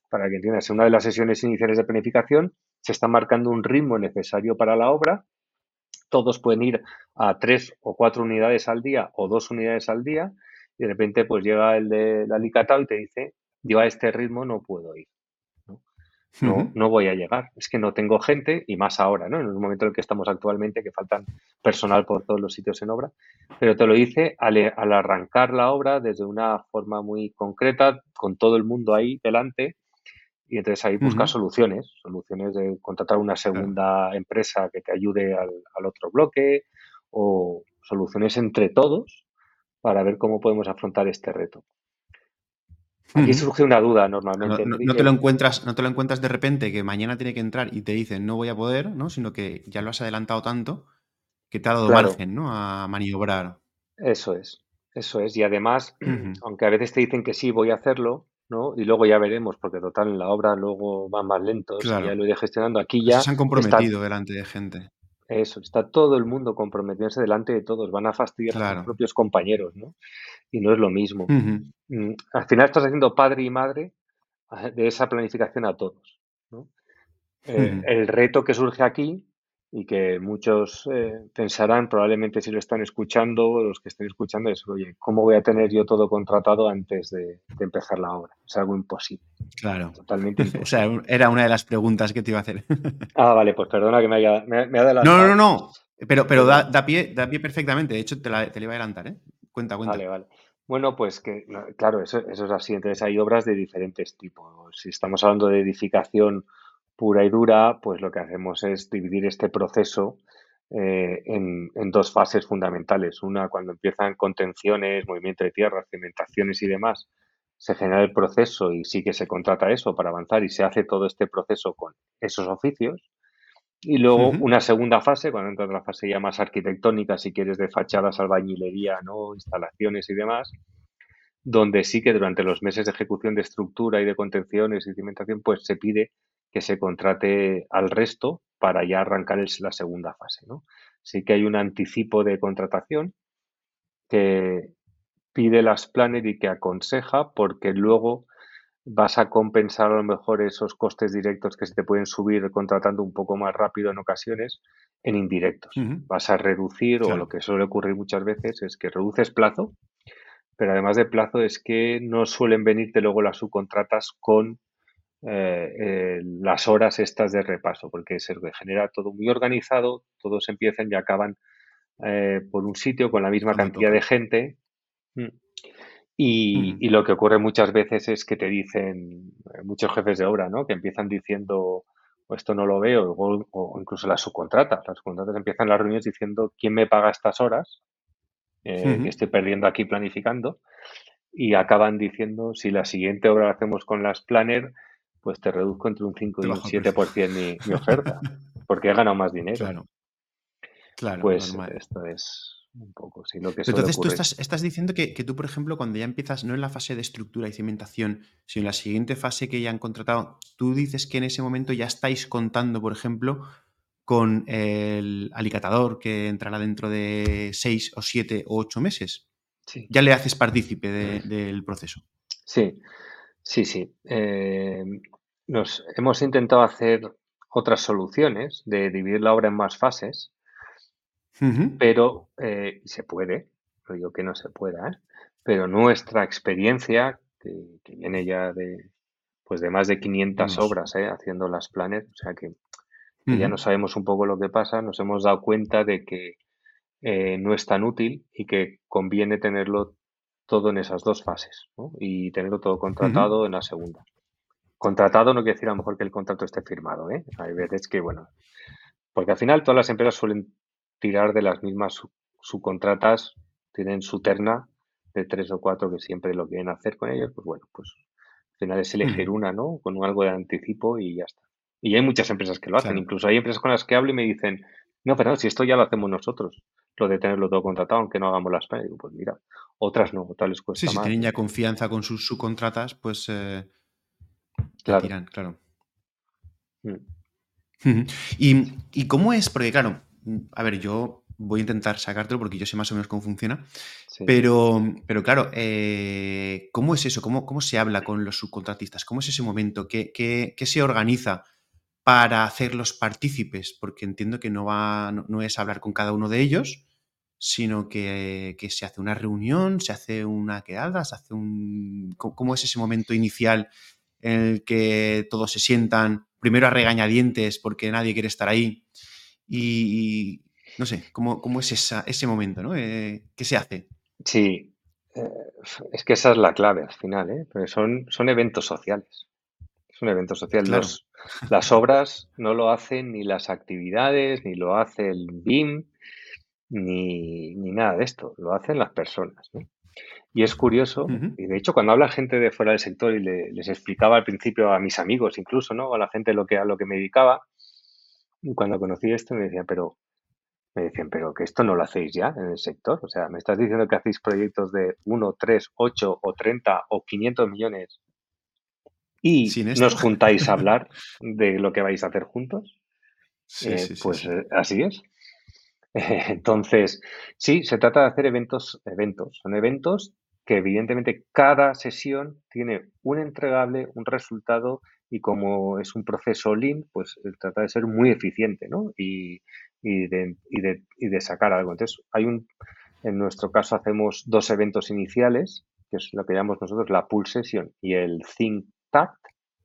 para que entiendas. En una de las sesiones iniciales de planificación se está marcando un ritmo necesario para la obra. Todos pueden ir a tres o cuatro unidades al día o dos unidades al día y de repente pues llega el del alicatado y te dice, yo a este ritmo no puedo ir no, no voy a llegar. Es que no tengo gente y más ahora, ¿no? En el momento en el que estamos actualmente, que faltan personal por todos los sitios en obra. Pero te lo hice al, arrancar la obra desde una forma muy concreta, con todo el mundo ahí delante. Y entonces ahí buscar soluciones, soluciones de contratar una segunda empresa que te ayude al, al otro bloque o soluciones entre todos para ver cómo podemos afrontar este reto. Aquí surge una duda normalmente. No, te lo encuentras, no te lo encuentras de repente que mañana tiene que entrar y te dicen no voy a poder, ¿no? Sino que ya lo has adelantado tanto que te ha dado margen, ¿no? A maniobrar. Eso es, eso es. Y además, aunque a veces te dicen que sí, voy a hacerlo, ¿no? Y luego ya veremos, porque total en la obra luego van más lentos, ya lo iré gestionando. Aquí ya. se han comprometido delante de gente. Eso, está todo el mundo comprometiéndose delante de todos, van a fastidiar a sus propios compañeros, ¿no? Y no es lo mismo. Mm, al final estás haciendo padre y madre ah, de esa planificación a todos, ¿no? Eh, el reto que surge aquí y que muchos eh, pensarán, probablemente si lo están escuchando, los que estén escuchando, es, oye, ¿cómo voy a tener yo todo contratado antes de, empezar la obra? Es algo imposible. Claro. Totalmente imposible. o sea, era una de las preguntas que te iba a hacer. ah, vale, pues perdona que me haya, me, adelantado. No, no, no, pero, pero da, pie, da pie perfectamente. De hecho, te, la, te iba a adelantar, ¿eh? Cuenta, cuenta. Vale, vale. Bueno, pues que, claro, eso, eso es así. Entonces hay obras de diferentes tipos. Si estamos hablando de edificación pura y dura, pues lo que hacemos es dividir este proceso eh, en, dos fases fundamentales. Una, cuando empiezan contenciones, movimiento de tierra, cimentaciones y demás, se genera el proceso y sí que se contrata eso para avanzar y se hace todo este proceso con esos oficios. Y luego una segunda fase, cuando entra la fase ya más arquitectónica, si quieres, de fachadas, albañilería, ¿no? instalaciones y demás, donde sí que durante los meses de ejecución de estructura y de contenciones y cimentación, pues se pide que se contrate al resto para ya arrancar la segunda fase. ¿no? Sí que hay un anticipo de contratación que pide las planes y que aconseja porque luego vas a compensar a lo mejor esos costes directos que se te pueden subir contratando un poco más rápido en ocasiones en indirectos. Vas a reducir, o lo que suele ocurrir muchas veces es que reduces plazo, pero además de plazo es que no suelen venirte luego las subcontratas con eh, eh, las horas estas de repaso, porque se genera todo muy organizado, todos empiezan y acaban eh, por un sitio con la misma cantidad de gente. Mm. Y, lo que ocurre muchas veces es que te dicen muchos jefes de obra, ¿no? Que empiezan diciendo, oh, esto no lo veo, o, incluso las subcontratas. Las subcontratas empiezan las reuniones diciendo, ¿quién me paga estas horas? que estoy perdiendo aquí planificando. Y acaban diciendo, si la siguiente obra la hacemos con las planner, pues te reduzco entre un 5 y un 7% mi, mi oferta, porque he ganado más dinero. Claro. Claro, pues esto es un poco sí, lo que Entonces tú estás, diciendo que, tú, por ejemplo, cuando ya empiezas, no en la fase de estructura y cimentación, sino en la siguiente fase que ya han contratado, tú dices que en ese momento ya estáis contando, por ejemplo, con el alicatador que entrará dentro de 6 o 7 o 8 meses. Sí. Ya le haces partícipe del proceso. Sí, Sí, sí. Eh, nos hemos intentado hacer otras soluciones de dividir la obra en más fases, pero eh, se puede, no digo que no se pueda, ¿eh? pero nuestra experiencia, que, viene ya de, pues de más de 500 obras haciendo las planes, o sea que, ya no sabemos un poco lo que pasa, nos hemos dado cuenta de que no es tan útil y que conviene tenerlo todo en esas dos fases y tenerlo todo contratado en la segunda. Contratado no quiere decir a lo mejor que el contrato esté firmado. ¿eh? Hay veces que, bueno, porque al final todas las empresas suelen tirar de las mismas subcontratas, tienen su terna de tres o cuatro que siempre lo quieren hacer con ellos, pues bueno, pues al final es elegir una, ¿no? Con algo de anticipo y ya está. Y hay muchas empresas que lo hacen, incluso hay empresas con las que hablo y me dicen, no, pero si esto ya lo hacemos nosotros, lo de tenerlo todo contratado, aunque no hagamos las. Digo, pues mira, otras no, otras les cuesta sí, si tienen ya confianza con sus subcontratas, pues eh, claro. claro. Mm. ¿Y, cómo es? Porque claro, a ver, yo voy a intentar sacártelo porque yo sé más o menos cómo funciona. Pero, pero claro, eh, ¿cómo es eso? ¿Cómo, ¿Cómo se habla con los subcontratistas? ¿Cómo es ese momento? ¿Qué, qué, qué se organiza para hacerlos partícipes? Porque entiendo que no, va, no, es hablar con cada uno de ellos, sino que, que, se hace una reunión, se hace una quedada, se hace un... ¿Cómo es ese momento inicial en el que todos se sientan, primero a regañadientes porque nadie quiere estar ahí? Y, no sé, ¿cómo, cómo es ese momento? ¿no? Eh, ¿Qué se hace? Sí, eh, es que esa es la clave al final, ¿eh? Porque son, son eventos sociales. Es un evento social. Las obras no lo hacen ni las actividades, ni lo hace el BIM, ni, nada de esto. Lo hacen las personas. Y es curioso, y de hecho cuando habla gente de fuera del sector y les explicaba al principio a mis amigos incluso, ¿no? A la gente lo que, a lo que me dedicaba, cuando conocí esto me decían, pero me decían, pero que esto no lo hacéis ya en el sector. O sea, me estás diciendo que hacéis proyectos de 1, 3, 8 o 30 o 500 millones y nos juntáis a hablar de lo que vais a hacer juntos. Eh, pues eh, así es. Entonces, sí, se trata de hacer eventos, eventos. Son eventos que evidentemente cada sesión tiene un entregable, un resultado y como es un proceso lean, pues eh, trata de ser muy eficiente, ¿no? Y, y de, y de, y de sacar algo. Entonces, hay un, en nuestro caso hacemos dos eventos iniciales, que es lo que llamamos nosotros la Pool Session y el Think Tact,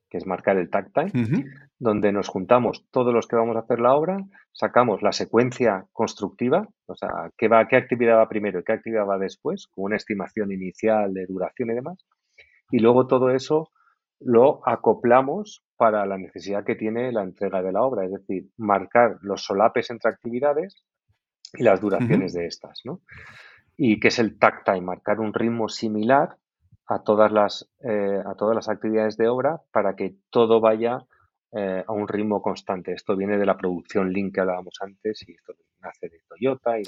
que es marcar el tag time, donde nos juntamos todos los que vamos a hacer la obra, sacamos la secuencia constructiva, o sea, qué, va, qué actividad va primero y qué actividad va después, con una estimación inicial de duración y demás, y luego todo eso lo acoplamos para la necesidad que tiene la entrega de la obra, es decir, marcar los solapes entre actividades y las duraciones de estas, ¿no? Y que es el tag time, marcar un ritmo similar a todas las, eh, a todas las actividades de obra para que todo vaya eh, a un ritmo constante. Esto viene de la producción Link que hablábamos antes y esto nace de Toyota y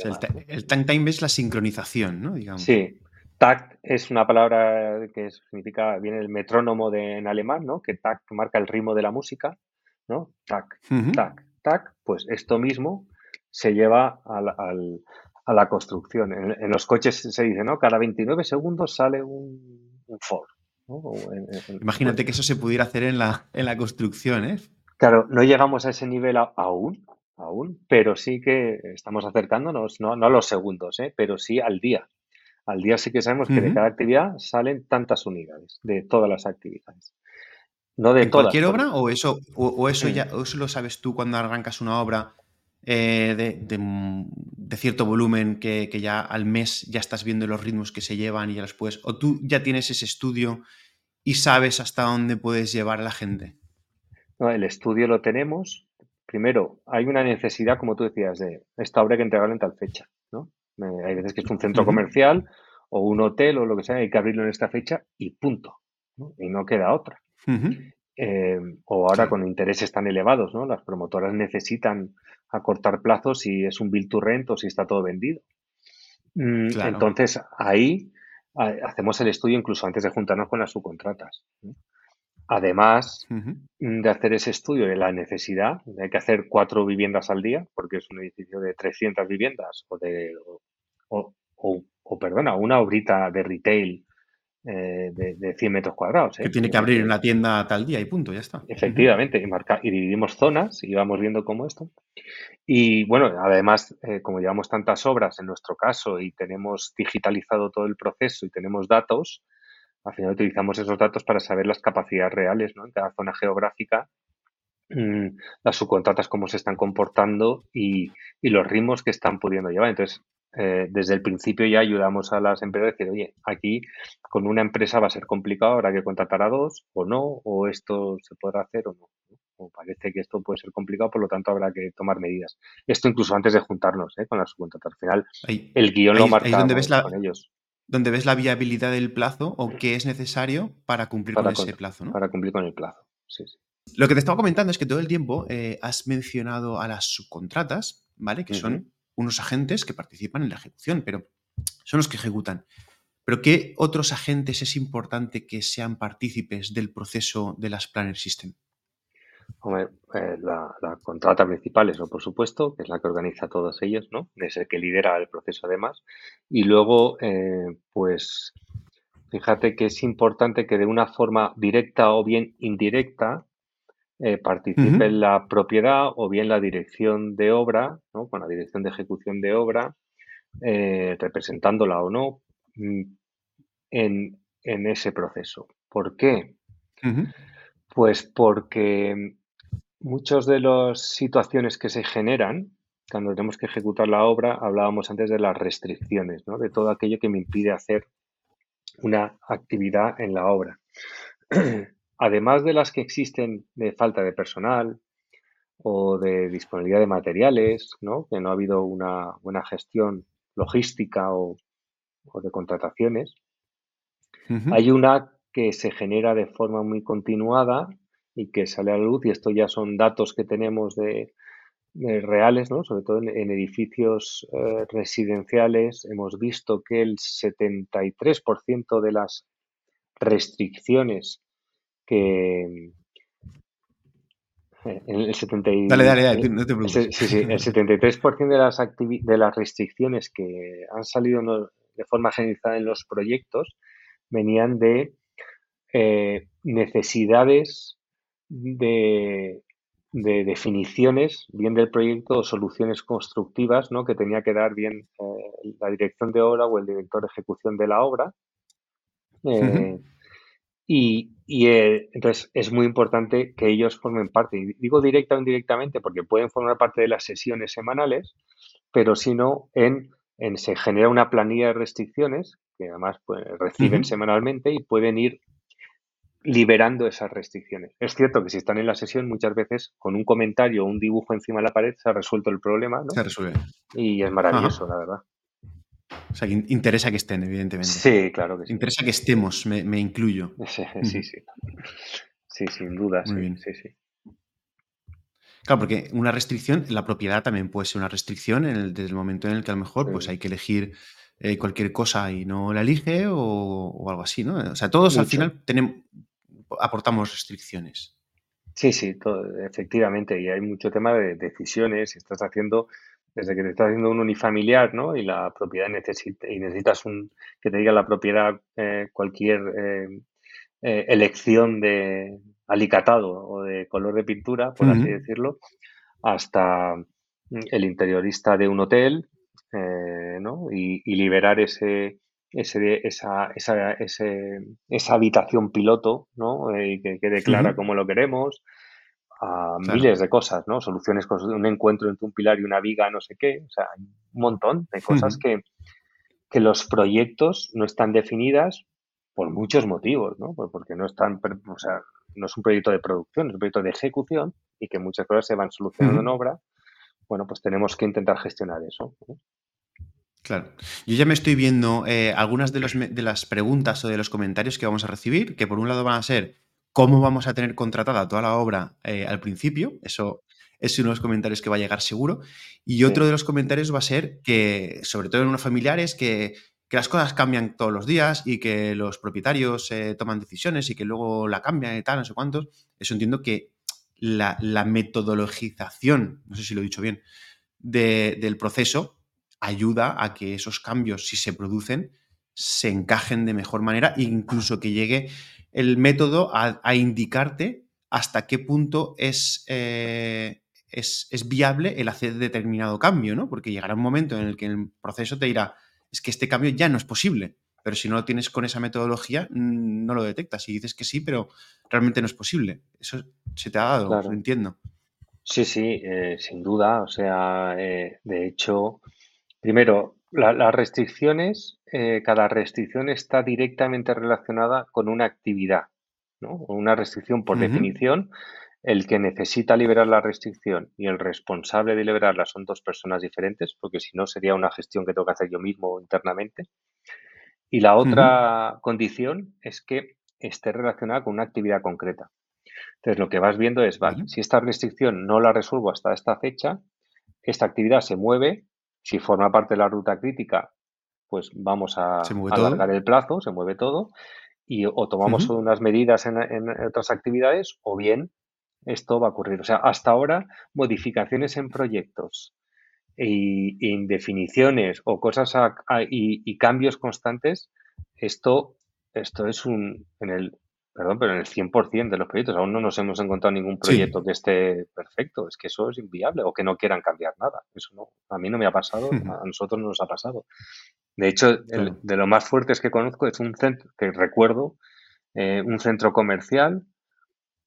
El, tag time es la sincronización, ¿no? Digamos. Sí, Tact es una palabra que significa, viene el metrónomo de, en alemán, ¿no? Que tact marca el ritmo de la música, ¿no? Tac, tac, tac. Pues esto mismo se lleva al, a la construcción. En, los coches se dice, ¿no? Cada 29 segundos sale un, Ford. Imagínate que eso se pudiera hacer en la, en la construcción, ¿eh? Claro, no llegamos a ese nivel aún, aún, pero sí que estamos acercándonos, no, no a los segundos, ¿eh? pero sí al día. Al día sí que sabemos que de cada actividad salen tantas unidades, de todas las actividades. No de ¿En cualquier obra o eso, o, eso ya eso lo sabes tú cuando arrancas una obra eh, de, cierto volumen que, ya al mes ya estás viendo los ritmos que se llevan y ya los puedes. O tú ya tienes ese estudio y sabes hasta dónde puedes llevar a la gente. el estudio lo tenemos. Primero, hay una necesidad, como tú decías, de esta obra que entregarla en tal fecha. ¿no? Hay veces que es un centro comercial o un hotel o lo que sea, hay que abrirlo en esta fecha y punto. Y no queda otra. Eh, o ahora con intereses tan elevados, ¿no? Las promotoras necesitan acortar plazos si es un bill to rent o si está todo vendido. Mm, entonces ahí hacemos el estudio incluso antes de juntarnos con las subcontratas. Además de hacer ese estudio de la necesidad, hay que hacer cuatro viviendas al día, porque es un edificio de 300 viviendas, o de, o, perdona, una obrita de retail eh, de, 100 metros cuadrados. ¿eh? Que tiene que abrir una tienda tal día y punto, ya está. Efectivamente, y, marca, y dividimos zonas y vamos viendo cómo esto. Y bueno, además, eh, como llevamos tantas obras en nuestro caso y tenemos digitalizado todo el proceso y tenemos datos, al final utilizamos esos datos para saber las capacidades reales ¿no? en cada zona geográfica, mm, las subcontratas cómo se están comportando y, los ritmos que están pudiendo llevar. Entonces, eh, desde el principio ya ayudamos a las empresas a decir, oye, aquí con una empresa va a ser complicado, habrá que contratar a dos o no, o esto se podrá hacer o no. O parece que esto puede ser complicado, por lo tanto habrá que tomar medidas. Esto incluso antes de juntarnos ¿eh? con las subcontratas. Al final, el guion lo marcamos con ellos donde ves la viabilidad del plazo o qué es necesario para cumplir con ese plazo. ¿no? Para cumplir con el plazo, sí, sí. Lo que te estaba comentando es que todo el tiempo eh, has mencionado a las subcontratas, ¿vale? Que son unos agentes que participan en la ejecución, pero son los que ejecutan. Pero ¿qué otros agentes es importante que sean partícipes del proceso de las Planner System? Eh, la, contrata principal es, por supuesto, que es la que organiza a todos ellos, ¿no? Es el que lidera el proceso además. Y luego, eh, pues, fíjate que es importante que de una forma directa o bien indirecta eh, participe la propiedad o bien la dirección de obra, ¿no? con la dirección de ejecución de obra, representándola o no, mm, en, ese proceso. ¿Por qué? Pues porque Muchas de las situaciones que se generan cuando tenemos que ejecutar la obra, hablábamos antes de las restricciones, ¿no? de todo aquello que me impide hacer una actividad en la obra. Además de las que existen de falta de personal o de disponibilidad de materiales, ¿no? que no ha habido una buena gestión logística o, de contrataciones, hay una que se genera de forma muy continuada y que sale a la luz, y esto ya son datos que tenemos de, reales, ¿no? sobre todo en, edificios eh, residenciales, hemos visto que el 73% de las restricciones que... Eh, el 70 dale, dale, dale, no te Sí, sí, el 73% de las, de las restricciones que han salido de forma generalizada en los proyectos venían de eh, necesidades de, definiciones, bien del proyecto o soluciones constructivas, ¿no? que tenía que dar bien eh, la dirección de obra o el director de ejecución de la obra. Eh, y, eh, entonces es muy importante que ellos formen parte. Y digo directa o indirectamente porque pueden formar parte de las sesiones semanales, pero si no, en, en se genera una planilla de restricciones que además pues, reciben semanalmente y pueden ir liberando esas restricciones. Es cierto que si están en la sesión, muchas veces con un comentario o un dibujo encima de la pared se ha resuelto el problema, ¿no? Se resuelve. Y es maravilloso, la verdad. O sea, que interesa que estén, evidentemente. Sí, claro que sí. Interesa que estemos, me, incluyo. Sí, sí, sí. Sí, sin duda, sí, bien. sí, sí. Claro, porque una restricción, la propiedad también puede ser una restricción en desde el momento en el que a lo mejor pues hay que elegir eh, cualquier cosa y no la elige o, algo así, ¿no? O sea, todos al final tenemos, aportamos restricciones. Sí, sí, efectivamente. Y hay mucho tema de decisiones. Si estás haciendo, desde que te estás haciendo un unifamiliar, ¿no? Y la propiedad necesita, y necesitas un, que te diga la propiedad eh, cualquier eh, eh, elección de alicatado o de color de pintura, por así decirlo, hasta el interiorista de un hotel, ¿no? y liberar ese, ese, esa, esa, ese, esa habitación piloto, ¿no? Eh, que quede clara como lo queremos, a miles de cosas, ¿no? Soluciones con un encuentro entre un pilar y una viga, no sé qué, o sea, hay un montón de cosas que, que los proyectos no están definidas por muchos motivos, ¿no? Porque no están, o sea, no es un proyecto de producción, es un proyecto de ejecución y que muchas cosas se van solucionando en obra. Bueno, pues tenemos que intentar gestionar eso. Claro. Yo ya me estoy viendo eh, algunas de, de, las preguntas o de los comentarios que vamos a recibir, que por un lado van a ser cómo vamos a tener contratada toda la obra eh, al principio, eso es uno de los comentarios que va a llegar seguro, y otro de los comentarios va a ser que, sobre todo en unos familiares, que, que las cosas cambian todos los días y que los propietarios eh, toman decisiones y que luego la cambian y tal, no sé cuántos. Eso entiendo que la, metodologización, no sé si lo he dicho bien, del proceso ayuda a que esos cambios, si se producen, se encajen de mejor manera e incluso que llegue el método a, indicarte hasta qué punto eh, es, es, viable el hacer determinado cambio, ¿no? Porque llegará un momento en el que el proceso te dirá, es que este cambio ya no es posible, pero si no lo tienes con esa metodología, mm, no lo detectas y dices que sí, pero realmente no es posible. Eso se te ha dado, lo entiendo. Sí, sí, eh, sin duda. O sea, eh, de hecho, Primero, las restricciones, eh, cada restricción está directamente relacionada con una actividad, ¿no? Una restricción, por definición, el que necesita liberar la restricción y el responsable de liberarla son dos personas diferentes, porque si no sería una gestión que tengo que hacer yo mismo internamente. Y la otra condición es que esté relacionada con una actividad concreta. Entonces, lo que vas viendo es, vale, si esta restricción no la resuelvo hasta esta fecha, esta actividad se mueve si forma parte de la ruta crítica, pues vamos a alargar el plazo, se mueve todo, y o tomamos unas medidas en, otras actividades, o bien esto va a ocurrir. O sea, hasta ahora, modificaciones en proyectos y, indefiniciones o cosas y, cambios constantes, esto, esto es un, en el, perdón, pero en el 100% de los proyectos, aún no nos hemos encontrado ningún proyecto que esté perfecto, es que eso es inviable o que no quieran cambiar nada. Eso no, a mí no me ha pasado, a nosotros no nos ha pasado. De hecho, de lo más fuertes que conozco es un centro, que recuerdo, eh, un centro comercial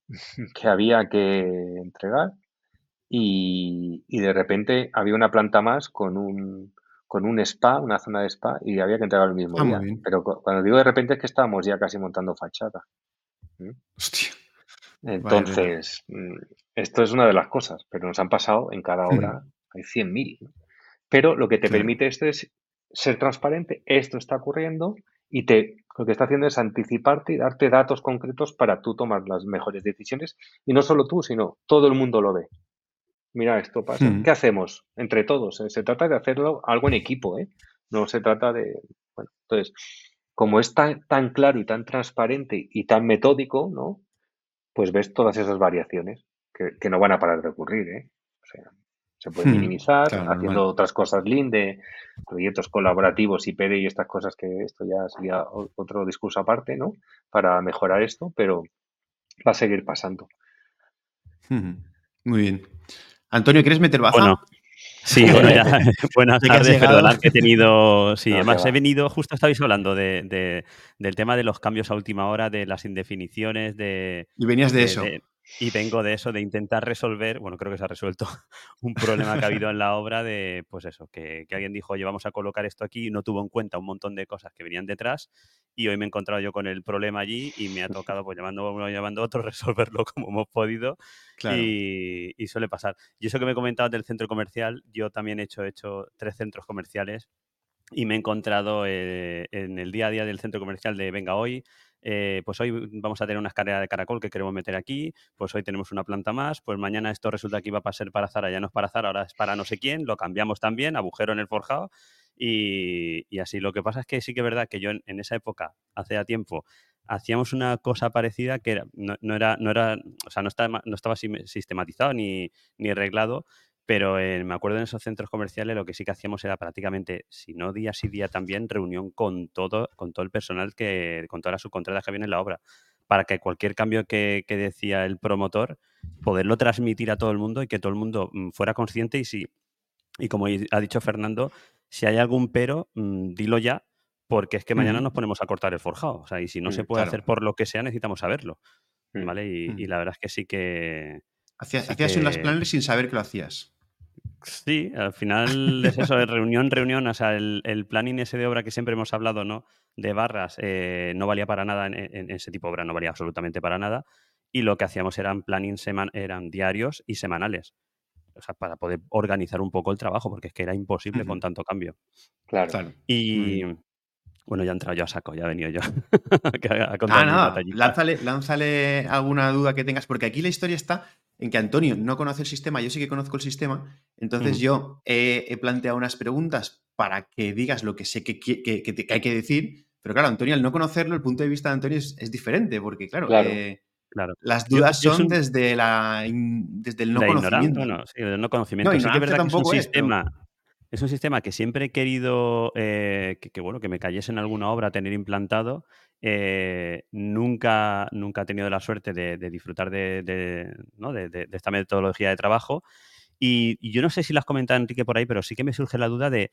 que había que entregar y, de repente había una planta más con un, con un spa, una zona de spa, y había que entregar el mismo ah, día. Pero cuando digo de repente es que estábamos ya casi montando fachada. Hostia. Entonces, mm, esto es una de las cosas, pero nos han pasado en cada obra, hay 100.000. Pero lo que te permite esto es ser transparente, esto está ocurriendo y te, lo que está haciendo es anticiparte y darte datos concretos para tú tomar las mejores decisiones. Y no solo tú, sino todo el mundo lo ve mira, esto pasa. Hmm. ¿Qué hacemos entre todos? Eh, se trata de hacerlo algo en equipo, ¿eh? No se trata de... Bueno, entonces, como es tan, tan claro y tan transparente y tan metódico, ¿no? Pues ves todas esas variaciones que, no van a parar de ocurrir, ¿eh? O sea, se puede hmm, minimizar haciendo otras cosas lean de proyectos colaborativos y PD y estas cosas que esto ya sería otro discurso aparte, ¿no? Para mejorar esto, pero va a seguir pasando. Hmm, muy bien. Antonio, ¿quieres meter baza? Bueno, sí, bueno, ya, buenas tardes, perdonad que he tenido, sí, además he venido, justo estabais hablando de, del tema de los cambios a última hora, de las indefiniciones, de... Y venías de, eso. Y vengo de eso, de intentar resolver, bueno, creo que se ha resuelto un problema que ha habido en la obra de, pues eso, que, alguien dijo, oye, vamos a colocar esto aquí y no tuvo en cuenta un montón de cosas que venían detrás y hoy me he encontrado yo con el problema allí y me ha tocado, pues llamando uno, llamando a otro, resolverlo como hemos podido y, suele pasar. Y eso que me comentabas del centro comercial, yo también he hecho, he hecho tres centros comerciales y me he encontrado eh, en el día a día del centro comercial de venga hoy, eh, pues hoy vamos a tener una escalera de caracol que queremos meter aquí, pues hoy tenemos una planta más, pues mañana esto resulta que iba a ser para Zara, ya no es para Zara, ahora es para no sé quién, lo cambiamos también, agujero en el forjado y, así. Lo que pasa es que sí que es verdad que yo en, esa época, hace ya tiempo, hacíamos una cosa parecida que era, no, era, no era, o sea, no estaba, no estaba sistematizado ni, ni arreglado, pero me acuerdo en esos centros comerciales lo que sí que hacíamos era prácticamente, si no día sí día también, reunión con todo, con todo el personal que, con todas las subcontratas que había en la obra, para que cualquier cambio que, decía el promotor, poderlo transmitir a todo el mundo y que todo el mundo mm, fuera consciente y si, y como ha dicho Fernando, si hay algún pero, mm, dilo ya, porque es que mañana nos ponemos a cortar el forjado. O sea, y si no mm, se puede hacer por lo que sea, necesitamos saberlo. ¿Vale? Y, la verdad es que sí que. Hacías, hacías unas planes sin saber que lo hacías. Sí, al final es eso, de reunión, reunión, o sea, el, planning ese de obra que siempre hemos hablado, ¿no? De barras, eh, no valía para nada en, ese tipo de obra, no valía absolutamente para nada. Y lo que hacíamos eran planning eran diarios y semanales. O sea, para poder organizar un poco el trabajo, porque es que era imposible con tanto cambio. Claro. Y bueno, ya he entrado yo a saco, ya he venido yo. a, ah, nada, lánzale, lánzale alguna duda que tengas, porque aquí la historia está en que Antonio no conoce el sistema, yo sí que conozco el sistema, entonces yo he, planteado unas preguntas para que digas lo que sé que, hay que decir, pero claro, Antonio, al no conocerlo, el punto de vista de Antonio es, diferente, porque claro, eh, las dudas son desde, la, desde el no conocimiento. No, sí, el no conocimiento. sí que es verdad que es un sistema... Es un sistema que siempre he querido eh, que, bueno, que me cayese en alguna obra tener implantado, eh, nunca, nunca he tenido la suerte de, disfrutar de, esta metodología de trabajo. Y, yo no sé si las comentado Enrique por ahí, pero sí que me surge la duda de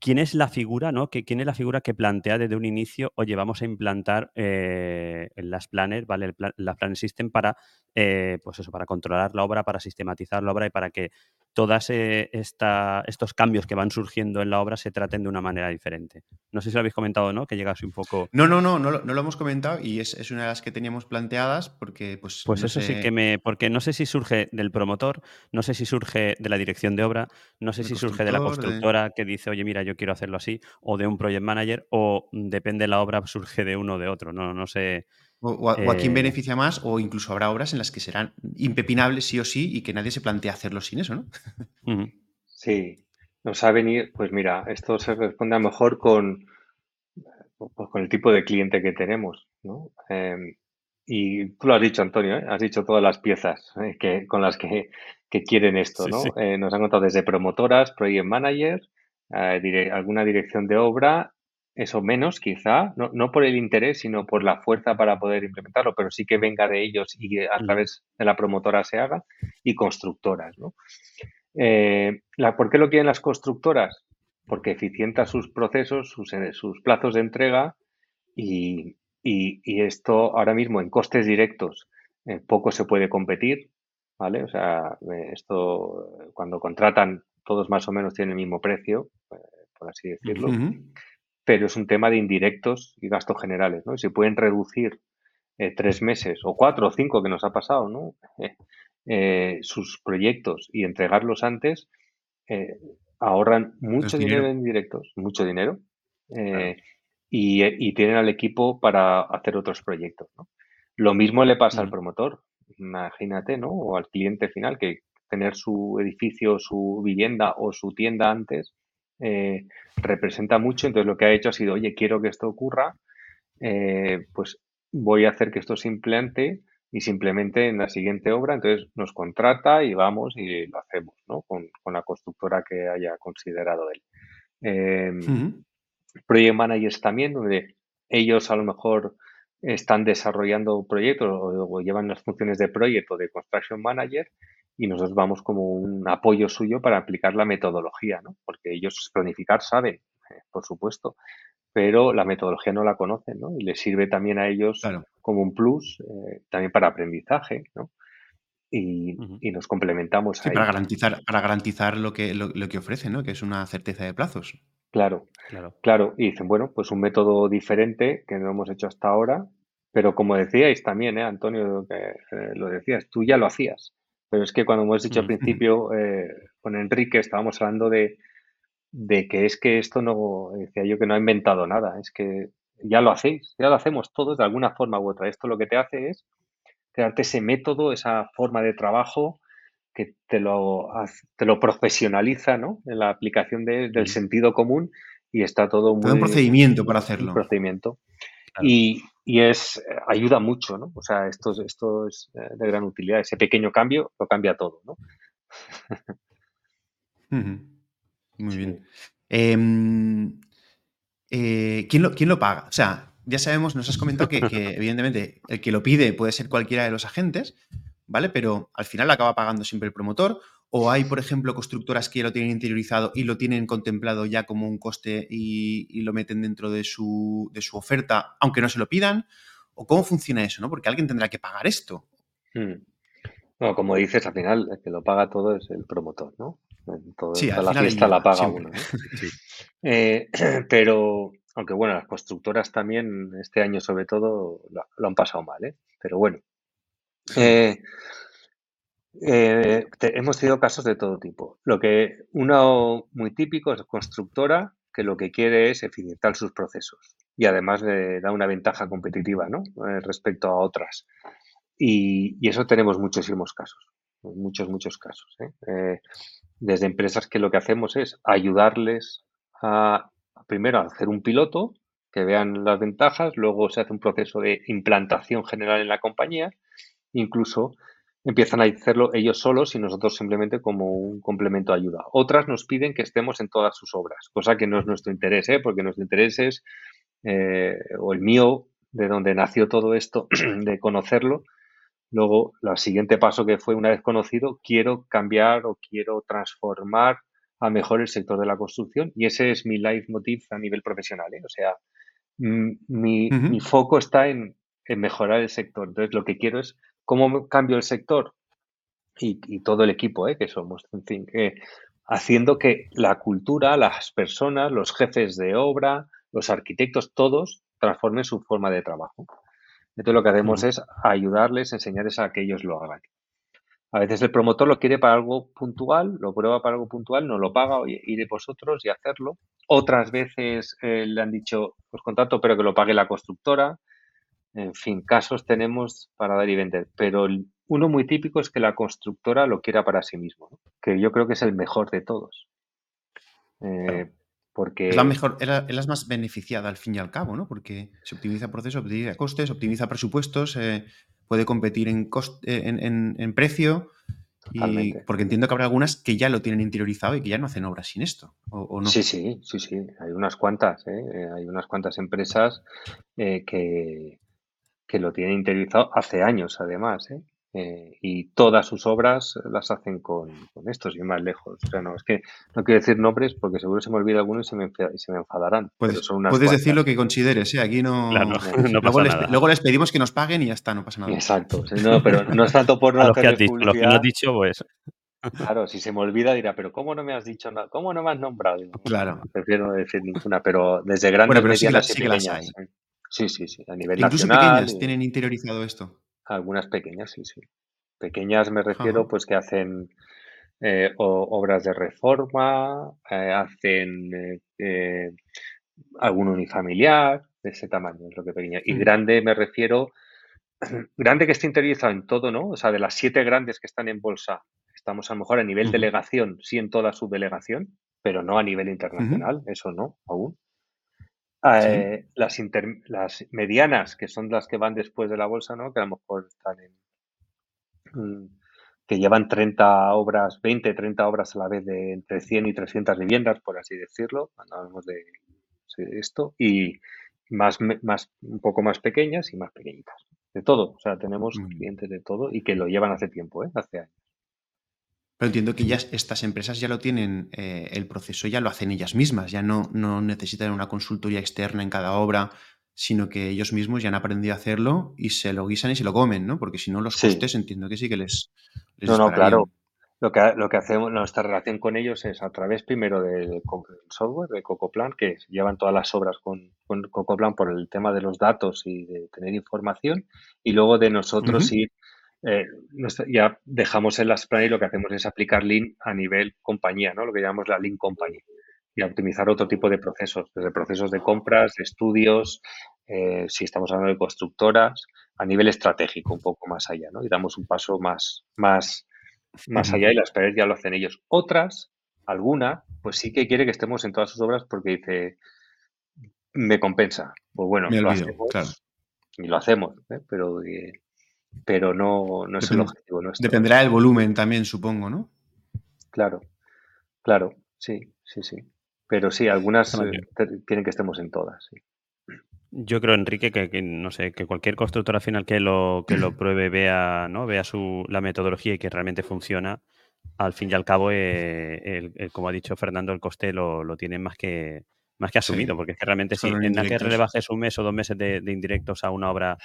quién es la figura, ¿no? Que, ¿Quién es la figura que plantea desde un inicio, oye, vamos a implantar eh, las planners, ¿vale? las planner system para, eh, pues eso, para controlar la obra, para sistematizar la obra y para que todos eh, estos cambios que van surgiendo en la obra se traten de una manera diferente. No sé si lo habéis comentado, ¿no? Que llegase un poco. No, no, no, no, lo hemos comentado y es, una de las que teníamos planteadas porque, pues. Pues eso sí que me. Porque no sé si surge del promotor, no sé si surge de la dirección de obra, no sé si surge de la constructora que dice, oye, mira, yo quiero hacerlo así, o de un project manager, o depende de la obra, surge de uno o de otro. No, no sé. O, a, quién eh, beneficia más, o incluso habrá obras en las que serán impepinables sí o sí y que nadie se plantea hacerlo sin eso, ¿no? Sí, nos ha venido, pues mira, esto se responde a lo mejor con, pues con el tipo de cliente que tenemos, ¿no? Em, y tú lo has dicho, Antonio, ¿eh? has dicho todas las piezas ¿eh? que, con las que, quieren esto, ¿no? Eh, nos han contado desde promotoras, project alguna dirección de obra, eso menos quizá, no, no, por el interés, sino por la fuerza para poder implementarlo, pero sí que venga de ellos y a través de la promotora se haga, y constructoras, ¿no? la, ¿Por qué lo quieren las constructoras? Porque eficienta sus procesos, sus, sus plazos de entrega y, y, esto ahora mismo en costes directos eh, poco se puede competir, ¿vale? O sea, eh, esto cuando contratan todos más o menos tienen el mismo precio, eh, por así decirlo, pero es un tema de indirectos y gastos generales, ¿no? Y se pueden reducir tres meses o cuatro o cinco que nos ha pasado, ¿no? sus proyectos y entregarlos antes, ahorran mucho dinero. en indirectos, mucho dinero y, tienen al equipo para hacer otros proyectos. ¿no? Lo mismo le pasa al promotor, imagínate, ¿no? O al cliente final, que tener su edificio, su vivienda o su tienda antes eh, representa mucho. Entonces lo que ha hecho ha sido, oye, quiero que esto ocurra, eh, pues voy a hacer que esto se implante y simplemente en la siguiente obra, entonces nos contrata y vamos y lo hacemos, ¿no? Con, la constructora que haya considerado él. Em, project managers también, donde ellos a lo mejor están desarrollando proyectos o, llevan las funciones de proyecto de construction manager y nosotros vamos como un apoyo suyo para aplicar la metodología, ¿no? Porque ellos planificar saben, eh, por supuesto, pero la metodología no la conocen, ¿no? Y les sirve también a ellos como un plus, eh, también para aprendizaje, ¿no? Y, nos complementamos sí, para garantizar para garantizar lo que lo, lo, que ofrece no que es una certeza de plazos Claro, claro. Claro, y dicen, bueno, pues un método diferente que no hemos hecho hasta ahora, pero como decíais también, ¿eh, Antonio, que eh, lo decías, tú ya lo hacías. Pero es que cuando hemos dicho al principio eh, con Enrique estábamos hablando de, de que es que esto no, decía yo que no ha inventado nada, es que ya lo hacéis, ya lo hacemos todos de alguna forma u otra. Esto lo que te hace es crearte ese método, esa forma de trabajo que te lo, te lo profesionaliza, ¿no? En la aplicación del sentido común y está todo muy... Todo un procedimiento para hacerlo. Un procedimiento. Y, y, es, ayuda mucho, ¿no? O sea, esto, esto es eh, de gran utilidad. Ese pequeño cambio lo cambia todo, ¿no? Muy bien. Em, eh, ¿quién, lo, ¿Quién lo paga? O sea, ya sabemos, nos has comentado que, que, evidentemente el que lo pide puede ser cualquiera de los agentes, ¿vale? Pero al final acaba pagando siempre el promotor. O hay, por ejemplo, constructoras que lo tienen interiorizado y lo tienen contemplado ya como un coste y, lo meten dentro de su, de su, oferta, aunque no se lo pidan. ¿O cómo funciona eso? ¿no? Porque alguien tendrá que pagar esto. Hmm. No, como dices, al final el que lo paga todo es el promotor, ¿no? sí, la fiesta la paga uno. Eh, pero, aunque bueno, las constructoras también este año sobre todo lo, lo han pasado mal, ¿eh? Pero bueno, eh, eh, hemos tenido casos de todo tipo. Lo que uno muy típico es constructora que lo que quiere es eficientar sus procesos y además le da una ventaja competitiva ¿no? Eh, respecto a otras. Y, eso tenemos muchísimos casos, muchos, muchos casos. desde empresas que lo que hacemos es ayudarles a, primero, a hacer un piloto, que vean las ventajas, luego se hace un proceso de implantación general en la compañía incluso empiezan a hacerlo ellos solos y nosotros simplemente como un complemento de ayuda. Otras nos piden que estemos en todas sus obras, cosa que no es nuestro interés, ¿eh? porque nuestro interés es, eh, o el mío, de donde nació todo esto, de conocerlo. Luego, el siguiente paso que fue, una vez conocido, quiero cambiar o quiero transformar a mejor el sector de la construcción y ese es mi leitmotiv a nivel profesional. ¿eh? O sea, mi, mi, foco está en, en mejorar el sector. Entonces, lo que quiero es ¿Cómo cambio el sector? Y, todo el equipo ¿eh? que somos, en fin, haciendo que la cultura, las personas, los jefes de obra, los arquitectos, todos transformen su forma de trabajo. Entonces lo que hacemos es ayudarles, enseñarles a que ellos lo hagan. A veces el promotor lo quiere para algo puntual, lo prueba para algo puntual, no lo paga, oye, iré vosotros y hacerlo. Otras veces eh, le han dicho, os contrato, pero que lo pague la constructora. En fin, casos tenemos para dar y vender, pero uno muy típico es que la constructora lo quiera para sí mismo, que yo creo que es el mejor de todos. Eh, Porque... Es la mejor, es la, es la más beneficiada al fin y al cabo, ¿no? Porque se optimiza proceso, optimiza costes, optimiza presupuestos, eh, puede competir en, cost- eh, en, en- en precio. Y, porque entiendo que habrá algunas que ya lo tienen interiorizado y que ya no hacen obras sin esto, o, o no. Sí, sí, sí, sí. Hay unas cuantas, ¿eh? Eh, Hay unas cuantas empresas eh, que, que lo tienen interiorizado hace años, además, ¿eh? Eh, y todas sus obras las hacen con, con estos y más lejos. O sea, no, es que no quiero decir nombres porque seguro se me olvida alguno y se me, se me enfadarán. Puedes, son unas puedes decir lo que consideres, ¿eh? Aquí no. Claro, no luego, pasa les, luego les pedimos que nos paguen y ya está, no pasa nada. Exacto. no, pero no es tanto por no A los que has dicho, los que no has dicho, pues Claro, si se me olvida dirá, pero ¿cómo no me has dicho nada? ¿Cómo no me has nombrado? Claro. Prefiero no decir ninguna, pero desde grandes, Bueno, pero sí que medianas las- sí y las hay. Sí, sí, sí. A nivel Incluso nacional. pequeñas y- tienen interiorizado esto. Algunas pequeñas, sí, sí. Pequeñas me refiero Ajá. pues que hacen eh, o- obras de reforma, eh, hacen eh, eh, algún unifamiliar, de ese tamaño es lo que pequeña. Y Mm. grande me refiero, grande que esté interiorizado en todo, ¿no? O sea, de las siete grandes que están en bolsa, estamos a lo mejor a nivel delegación, sí en toda su delegación, pero no a nivel internacional, eso no, aún. Eh, las, inter- las medianas, que son las que van después de la bolsa, ¿no? Que a lo mejor están en, mm, que llevan 30 obras, 20, 30 obras a la vez de entre 100 y 300 viviendas, por así decirlo, cuando hablamos de, esto, y más, más, un poco más pequeñas y más pequeñitas. De todo, o sea, tenemos bien. clientes de todo y que lo llevan hace tiempo, ¿eh? Hace años. Pero entiendo que ya estas empresas ya lo tienen, eh, el proceso ya lo hacen ellas mismas, ya no, no necesitan una consultoría externa en cada obra, sino que ellos mismos ya han aprendido a hacerlo y se lo guisan y se lo comen, ¿no? Porque si no, los Sí. costes entiendo que sí que les, les No, no, claro. Lo que, lo que hacemos, nuestra relación con ellos es a través primero del software de Cocoplan, que llevan todas las obras con, con Cocoplan por el tema de los datos y de tener información, y luego de nosotros ir, eh, ya dejamos en las plan y lo que hacemos es aplicar Lean a nivel compañía, ¿no? Lo que llamamos la Lean Company, y optimizar otro tipo de procesos, desde procesos de compras, de estudios, eh, si estamos hablando de constructoras, a nivel estratégico, un poco más allá, ¿no? Y damos un paso más, más, más allá y las paredes ya lo hacen ellos. Otras, alguna, pues sí que quiere que estemos en todas sus obras porque dice, me compensa. Pues bueno, Me lo hacemos claro. y lo hacemos, ¿eh? pero, eh, pero no, no es el Depend- objetivo nuestro. Dependerá del volumen también, supongo, ¿no? Claro, claro, sí, sí, sí. Pero sí, algunas eh, quieren que estemos en todas. sí. Yo creo, Enrique, que, que, no sé, que cualquier constructor al final que lo, que lo pruebe, vea, ¿no? Vea su, la metodología y que realmente funciona, al fin y al cabo, eh, el- el- como ha dicho Fernando, el coste lo, lo tienen más que, más que asumido, Sí, porque es que realmente si en nada que le bajes un mes o dos meses de, de indirectos a una obra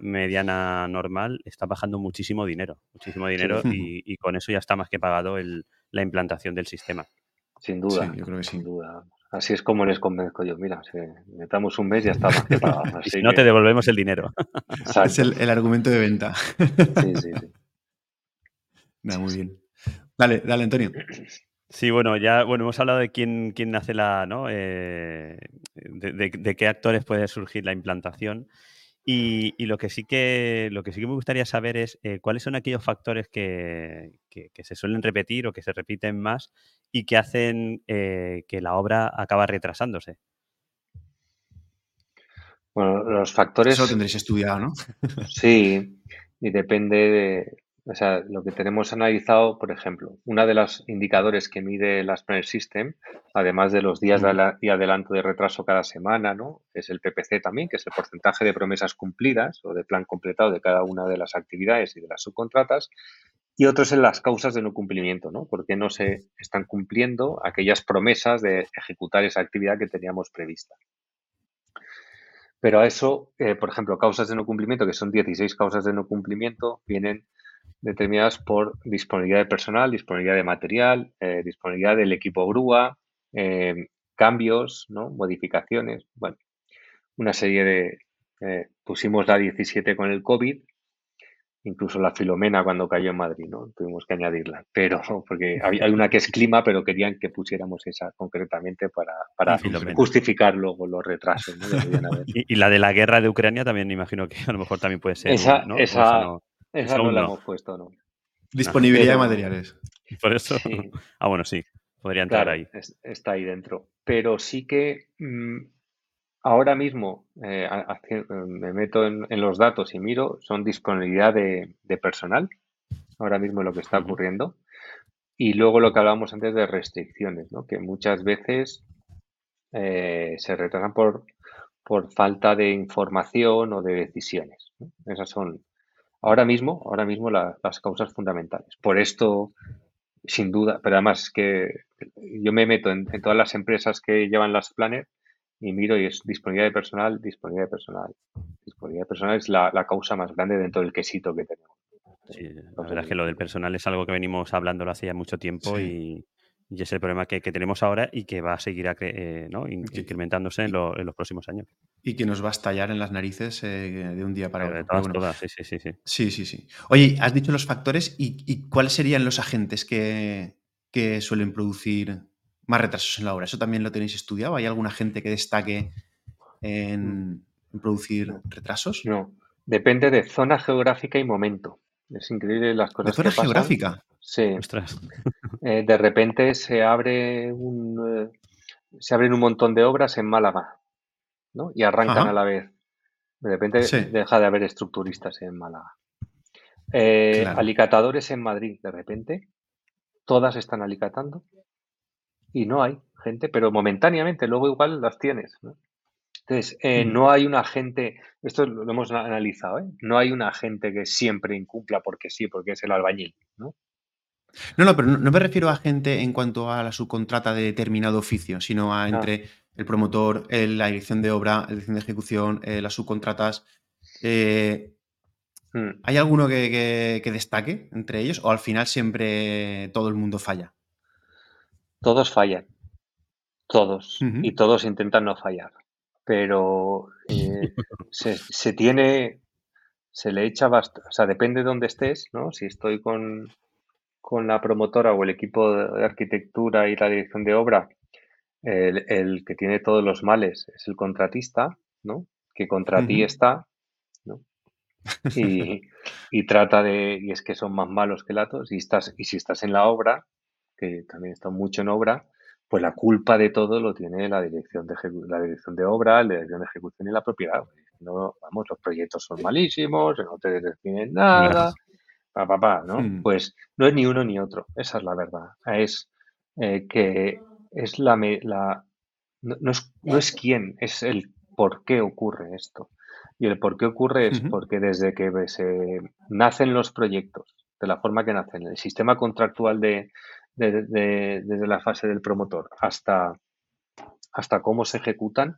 mediana normal, está bajando muchísimo dinero, muchísimo dinero Sí. y, y con eso ya está más que pagado el- la implantación del sistema. Sin duda, Sí, yo creo que sí. sin duda. Así es como les convenzco yo. Mira, si metamos un mes ya está más que pagado. Así si no, que- te devolvemos el dinero. exacto. Es el, el argumento de venta. Sí, sí, sí. Nah, muy bien. Dale, dale, Antonio. Sí, bueno, ya bueno, hemos hablado de quién, quién hace la, ¿no? Eh, de, de- de qué actores puede surgir la implantación. Y, y lo que sí que lo que sí que me gustaría saber es eh, cuáles son aquellos factores que, que- que se suelen repetir o que se repiten más y que hacen eh, que la obra acaba retrasándose. Bueno, los factores. Eso lo tendréis estudiado, ¿no? Sí, y depende de, o sea, lo que tenemos analizado, por ejemplo, una de los indicadores que mide las Planner System, además de los días de, adelanto de retraso cada semana, ¿no? Es el PPC también, que es el porcentaje de promesas cumplidas o de plan completado de cada una de las actividades y de las subcontratas. Y otro es en las causas de no cumplimiento, ¿no? Porque no se están cumpliendo aquellas promesas de ejecutar esa actividad que teníamos prevista. Pero a eso, eh, por ejemplo, causas de no cumplimiento, que son 16 causas de no cumplimiento, vienen determinadas por disponibilidad de personal, disponibilidad de material, eh, disponibilidad del equipo grúa, eh, cambios, ¿no? modificaciones, bueno, una serie de... eh, pusimos la 17 con el COVID, incluso la Filomena cuando cayó en Madrid, ¿no? Tuvimos que añadirla, pero porque hay, hay una que es clima, pero querían que pusiéramos esa concretamente para, para justificar luego los retrasos, ¿no? Y, y la de la guerra de Ucrania también imagino que a lo mejor también puede ser. Esa, ¿no? O esa, no. Esa no la hemos puesto, ¿no? Disponibilidad Pero- de materiales. Por eso. Sí. Ah, bueno, sí. podría entrar Claro, ahí. es- está ahí dentro. Pero sí que mm, ahora mismo eh, eh, me meto en, en los datos y miro, son disponibilidad de, de personal, ahora mismo lo que está ocurriendo. Y luego lo que hablábamos antes de restricciones, ¿no? Que muchas veces eh, se retrasan por, por falta de información o de decisiones. ¿no? Esas son ahora mismo, ahora mismo la- las causas fundamentales. Por esto, sin duda, pero además que yo me meto en, en todas las empresas que llevan las planners y miro y es disponibilidad de personal, disponibilidad de personal. Disponibilidad de personal es la, la causa más grande dentro del quesito que tenemos. Sí, la verdad es que lo del personal es algo que venimos hablándolo hace ya mucho tiempo y, y es el problema que, que tenemos ahora y que va a seguir acre- eh, ¿no? incrementándose en, lo- en los próximos años. Y que nos va a estallar en las narices eh, de un día para Pero de otro. Todas, bueno, todas, sí, sí, sí, sí. Sí, sí, sí. Oye, has dicho los factores y, y cuáles serían los agentes que, que suelen producir más retrasos en la obra. ¿Eso también lo tenéis estudiado? ¿Hay algún agente que destaque en, en producir retrasos? no, depende de zona geográfica y momento. Es increíble las ¿De cosas zona que pasan. geográfica? Sí, Ostras. eh, de repente se abre un, eh, se abren un montón de obras en Málaga, ¿no? Y arrancan Ajá. a la vez. De repente Sí. deja de haber estructuristas en Málaga. Eh, Claro. Alicatadores en Madrid, de repente, todas están alicatando y no hay gente, pero momentáneamente, luego igual las tienes, ¿no? Entonces, eh, Mm. no hay un agente, esto lo hemos analizado, ¿eh? No hay un agente que siempre incumpla porque sí, porque es el albañil, ¿no? No, no, pero no, no me refiero a gente en cuanto a la subcontrata de determinado oficio, sino a Ah. entre el promotor, el- la dirección de obra, la dirección de ejecución, eh, las subcontratas. Eh, Mm. ¿Hay alguno que, que- que destaque entre ellos o al final siempre todo el mundo falla? Todos fallan, todos, y todos intentan no fallar, pero eh, se, se tiene, se le echa bastante, o sea, depende de dónde estés, ¿no? Si estoy con, con la promotora o el equipo de arquitectura y la dirección de obra, el, el que tiene todos los males es el contratista, ¿no? Que contra ti está, ¿no? Y, y trata de, y es que son más malos que latos, y estás, y si estás en la obra, que también está mucho en obra, pues la culpa de todo lo tiene la dirección de la dirección de obra, la dirección de ejecución y la propiedad. No, vamos, los proyectos son malísimos, no te definen nada, pa, pa, pa, ¿no? Hmm. Pues no es ni uno ni otro, esa es la verdad. Es eh, que es la, la no, no es, no es quién, es el por qué ocurre esto. Y el por qué ocurre es porque desde que se nacen los proyectos, de la forma que nacen, el sistema contractual de, de- de- desde la fase del promotor hasta, hasta cómo se ejecutan,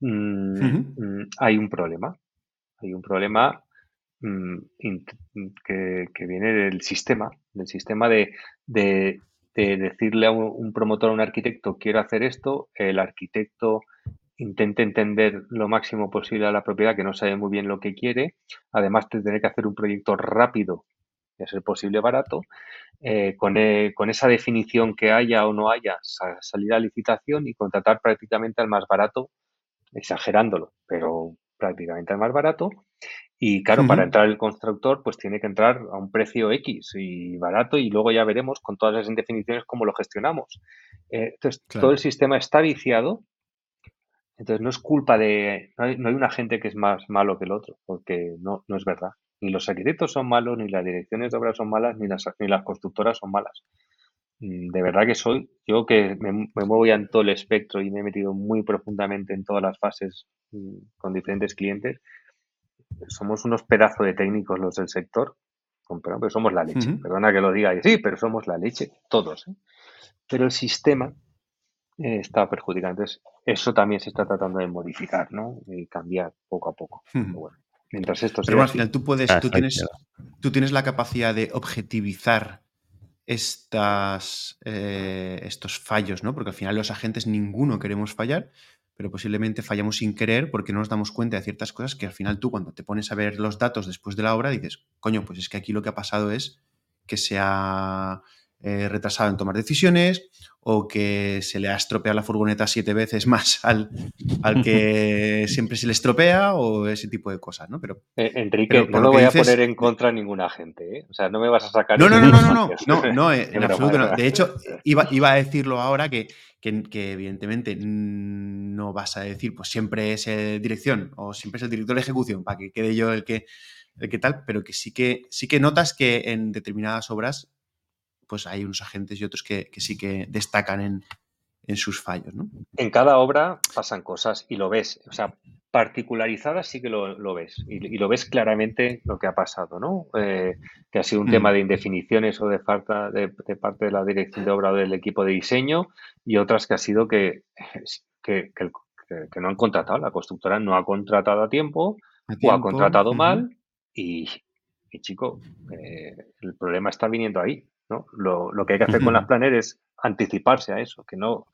mm, mm, hay un problema. Hay un problema que, que viene del sistema, del sistema de, de- de decirle a un, promotor, a un arquitecto, quiero hacer esto, el arquitecto intente entender lo máximo posible a la propiedad, que no sabe muy bien lo que quiere, además de tener que hacer un proyecto rápido y a ser posible barato, eh, con, eh, con esa definición que haya o no haya, sa- salir a licitación y contratar prácticamente al más barato, exagerándolo, pero prácticamente al más barato. Y claro, para Ujú. entrar el constructor, pues tiene que entrar a un precio X y barato, y luego ya veremos con todas las indefiniciones cómo lo gestionamos. Eh, entonces, todo Claro. el sistema está viciado. Entonces, no es culpa de. No hay, no hay un agente que es más malo que el otro, porque no, no es verdad. Ni los arquitectos son malos, ni las direcciones de obra son malas, ni las, ni las constructoras son malas. Mm, De verdad que soy, yo que me, me muevo ya en todo el espectro y me he metido muy profundamente en todas las fases mm, con diferentes clientes, somos unos pedazos de técnicos los del sector, pero somos la leche. Perdona que lo diga, y sí, pero somos la leche, todos. ¿eh? Pero el sistema eh, está perjudicando. Entonces, eso también se está tratando de modificar, ¿no? Y cambiar poco a poco. Pero Ujú. bueno, mientras esto Pero bueno, al así, final tú puedes, Ah, tú tienes, tú tienes la capacidad de objetivizar estas, eh, estos fallos, ¿no? Porque al final los agentes ninguno queremos fallar, pero posiblemente fallamos sin querer porque no nos damos cuenta de ciertas cosas que al final tú cuando te pones a ver los datos después de la obra dices, coño, pues es que aquí lo que ha pasado es que se ha eh, retrasado en tomar decisiones o que se le ha estropeado la furgoneta siete veces más al, al que siempre se le estropea o ese tipo de cosas, ¿no? Pero, eh, Enrique, no lo voy a poner en contra ninguna gente, ¿eh? O sea, no me vas a sacar... No, no, no, no, no, no, no, en absoluto no. De hecho, iba, iba a decirlo ahora que, que, evidentemente no vas a decir, pues siempre es dirección o siempre es el director de ejecución para que quede yo el que, el que tal, pero que sí que sí que notas que en determinadas obras pues hay unos agentes y otros que, sí que destacan en, sus fallos. ¿no? En cada obra pasan cosas y lo ves, o sea, particularizadas sí que lo, ves y, lo ves claramente lo que ha pasado, ¿no? Eh, que ha sido un mm. tema de indefiniciones o de falta de, parte de la dirección de obra o del equipo de diseño y otras que ha sido que, que, no han contratado, la constructora no ha contratado a tiempo, o ha contratado mal y, chico, eh, el problema está viniendo ahí. Lo, que hay que hacer con las planes es anticiparse a eso, que no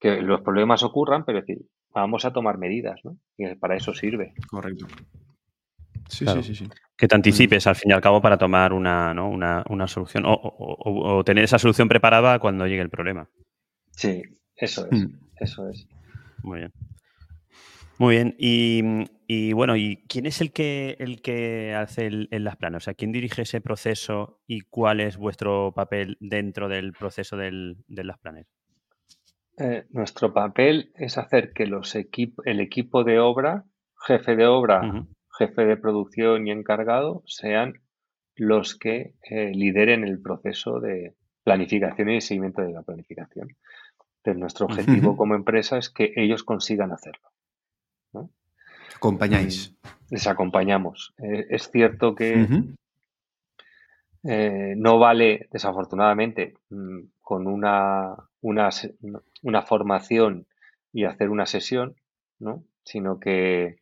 que los problemas ocurran, pero decir, vamos a tomar medidas, ¿no? Y para eso sirve. Correcto. Sí, sí, sí, sí, Que te anticipes al fin y al cabo para tomar una, una, solución o, tener esa solución preparada cuando llegue el problema. Sí, eso es. Mm. Eso es. Muy bien. Muy bien. Y, bueno, ¿y quién es el que, el que hace el, las planas? O sea, ¿quién dirige ese proceso y cuál es vuestro papel dentro del proceso del, de las planes? Eh, nuestro papel es hacer que los el equipo de obra, jefe de obra, jefe de producción y encargado sean los que eh, lideren el proceso de planificación y seguimiento de la planificación. Entonces, nuestro objetivo como empresa es que ellos consigan hacerlo. Acompañáis. Les acompañamos. Eh, es cierto que eh, no vale, desafortunadamente, mm, con una, una, formación y hacer una sesión, ¿no? Sino que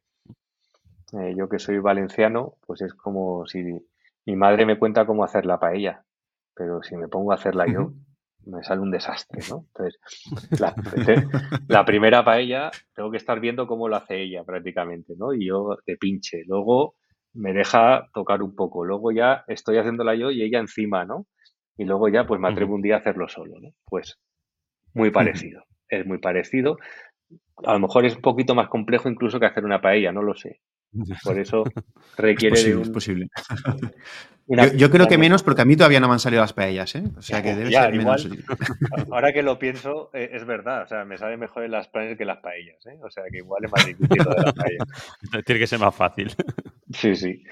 eh, yo que soy valenciano, pues es como si mi madre me cuenta cómo hacer la paella, pero si me pongo a hacerla yo, me sale un desastre, ¿no? Entonces, la, primera paella tengo que estar viendo cómo lo hace ella prácticamente, ¿no? Y yo de pinche. Luego me deja tocar un poco. Luego ya estoy haciéndola yo y ella encima, ¿no? Y luego ya pues me atrevo un día a hacerlo solo, ¿no? Pues muy parecido. Es muy parecido. A lo mejor es un poquito más complejo incluso que hacer una paella, no lo sé. Por eso requiere de un... Es posible. yo, creo que menos porque a mí todavía no me han salido las paellas, ¿eh? O sea que debe ser menos. Ahora que lo pienso, eh, es verdad. O sea, me sale mejor en las paellas que las paellas, ¿eh? O sea que igual es más difícil lo de las paellas. Tiene que ser más fácil. Sí, sí.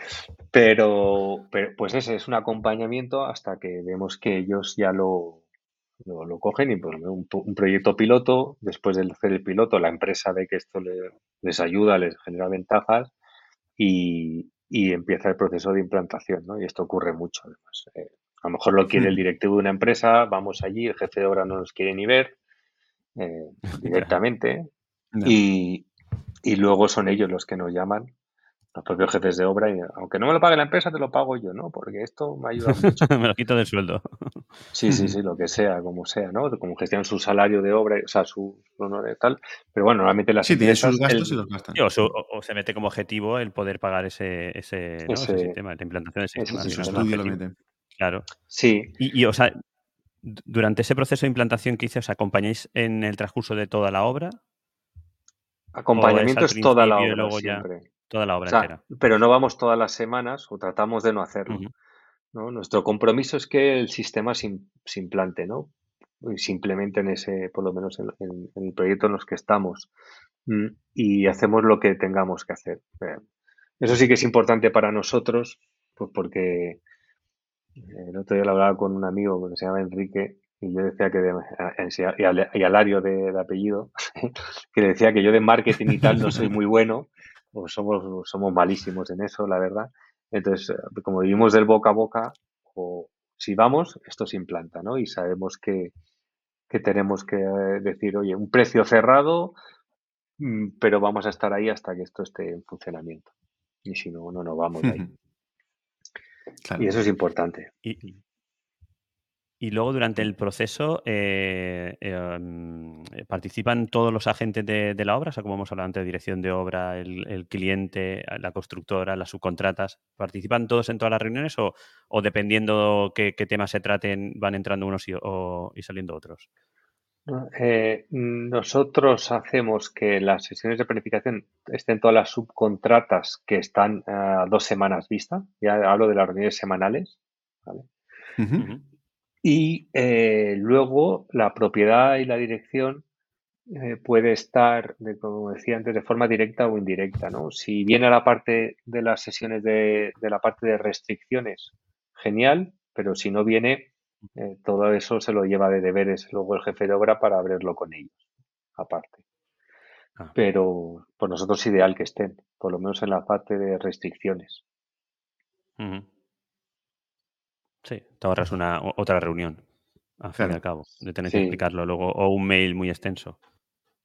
Pero, pues ese es un acompañamiento hasta que vemos que ellos ya lo, lo, cogen y pues, un, un, proyecto piloto, después de hacer el piloto, la empresa ve que esto les ayuda, les genera ventajas y, empieza el proceso de implantación, ¿no? Y esto ocurre mucho, además. Eh, a lo mejor lo quiere el directivo de una empresa, vamos allí, el jefe de obra no nos quiere ni ver eh, directamente y, y, luego son ellos los que nos llaman los propios jefes de obra, y aunque no me lo pague la empresa, te lo pago yo, ¿no? Porque esto me ayuda mucho. me lo quito del sueldo. sí, sí, sí, lo que sea, como sea, ¿no? Como gestionan su salario de obra, o sea, su honor y tal. Pero bueno, normalmente las sí, empresas... sus gastos y los gastan. O, se mete como objetivo el poder pagar ese, ese, sistema, la implantación de ese sistema. Ese estudio lo meten. Claro. Sí. Y, y, o sea, durante ese proceso de implantación que hice, ¿os acompañáis en el transcurso de toda la obra? Acompañamiento es, toda la obra siempre. Toda la obra entera. Pero no vamos todas las semanas o tratamos de no hacerlo. ¿no? Nuestro compromiso es que el sistema se, implante, ¿no? simplemente en ese, por lo menos en, el proyecto en los que estamos. Mm, y hacemos lo que tengamos que hacer. Eh, eso sí que es importante para nosotros, pues porque el otro día lo hablaba con un amigo que se llama Enrique y yo decía que de, y, Alario de, de, apellido, que decía que yo de marketing y tal no soy muy bueno pues somos, somos malísimos en eso, la verdad. Entonces, eh, como vivimos del boca a boca, o si vamos, esto se implanta, ¿no? Y sabemos que, tenemos que eh, decir, oye, un precio cerrado, mm, pero vamos a estar ahí hasta que esto esté en funcionamiento. Y si no, no nos vamos de ahí. Y eso es importante. Y, Y luego durante el proceso eh, em, participan todos los agentes de, de la obra, o sea, como hemos hablado antes, dirección de obra, el, el cliente, la constructora, las subcontratas, ¿participan todos en todas las reuniones o, o dependiendo qué, qué temas se traten van entrando unos y, o- y saliendo otros? Eh, nosotros hacemos que las sesiones de planificación estén todas las subcontratas que están a dos semanas vista. Ya hablo de las reuniones semanales. ¿vale? Y eh, luego la propiedad y la dirección eh, puede estar, de, como decía antes, de forma directa o indirecta. ¿no? Si viene a la parte de las sesiones de, de la parte de restricciones, genial, pero si no viene, eh, todo eso se lo lleva de deberes luego el jefe de obra para abrirlo con ellos, aparte. Ah. Pero por nosotros es ideal que estén, por lo menos en la parte de restricciones. Sí, te ahorras una, otra reunión, al fin y Claro. al cabo, de tener que explicarlo luego, o un mail muy extenso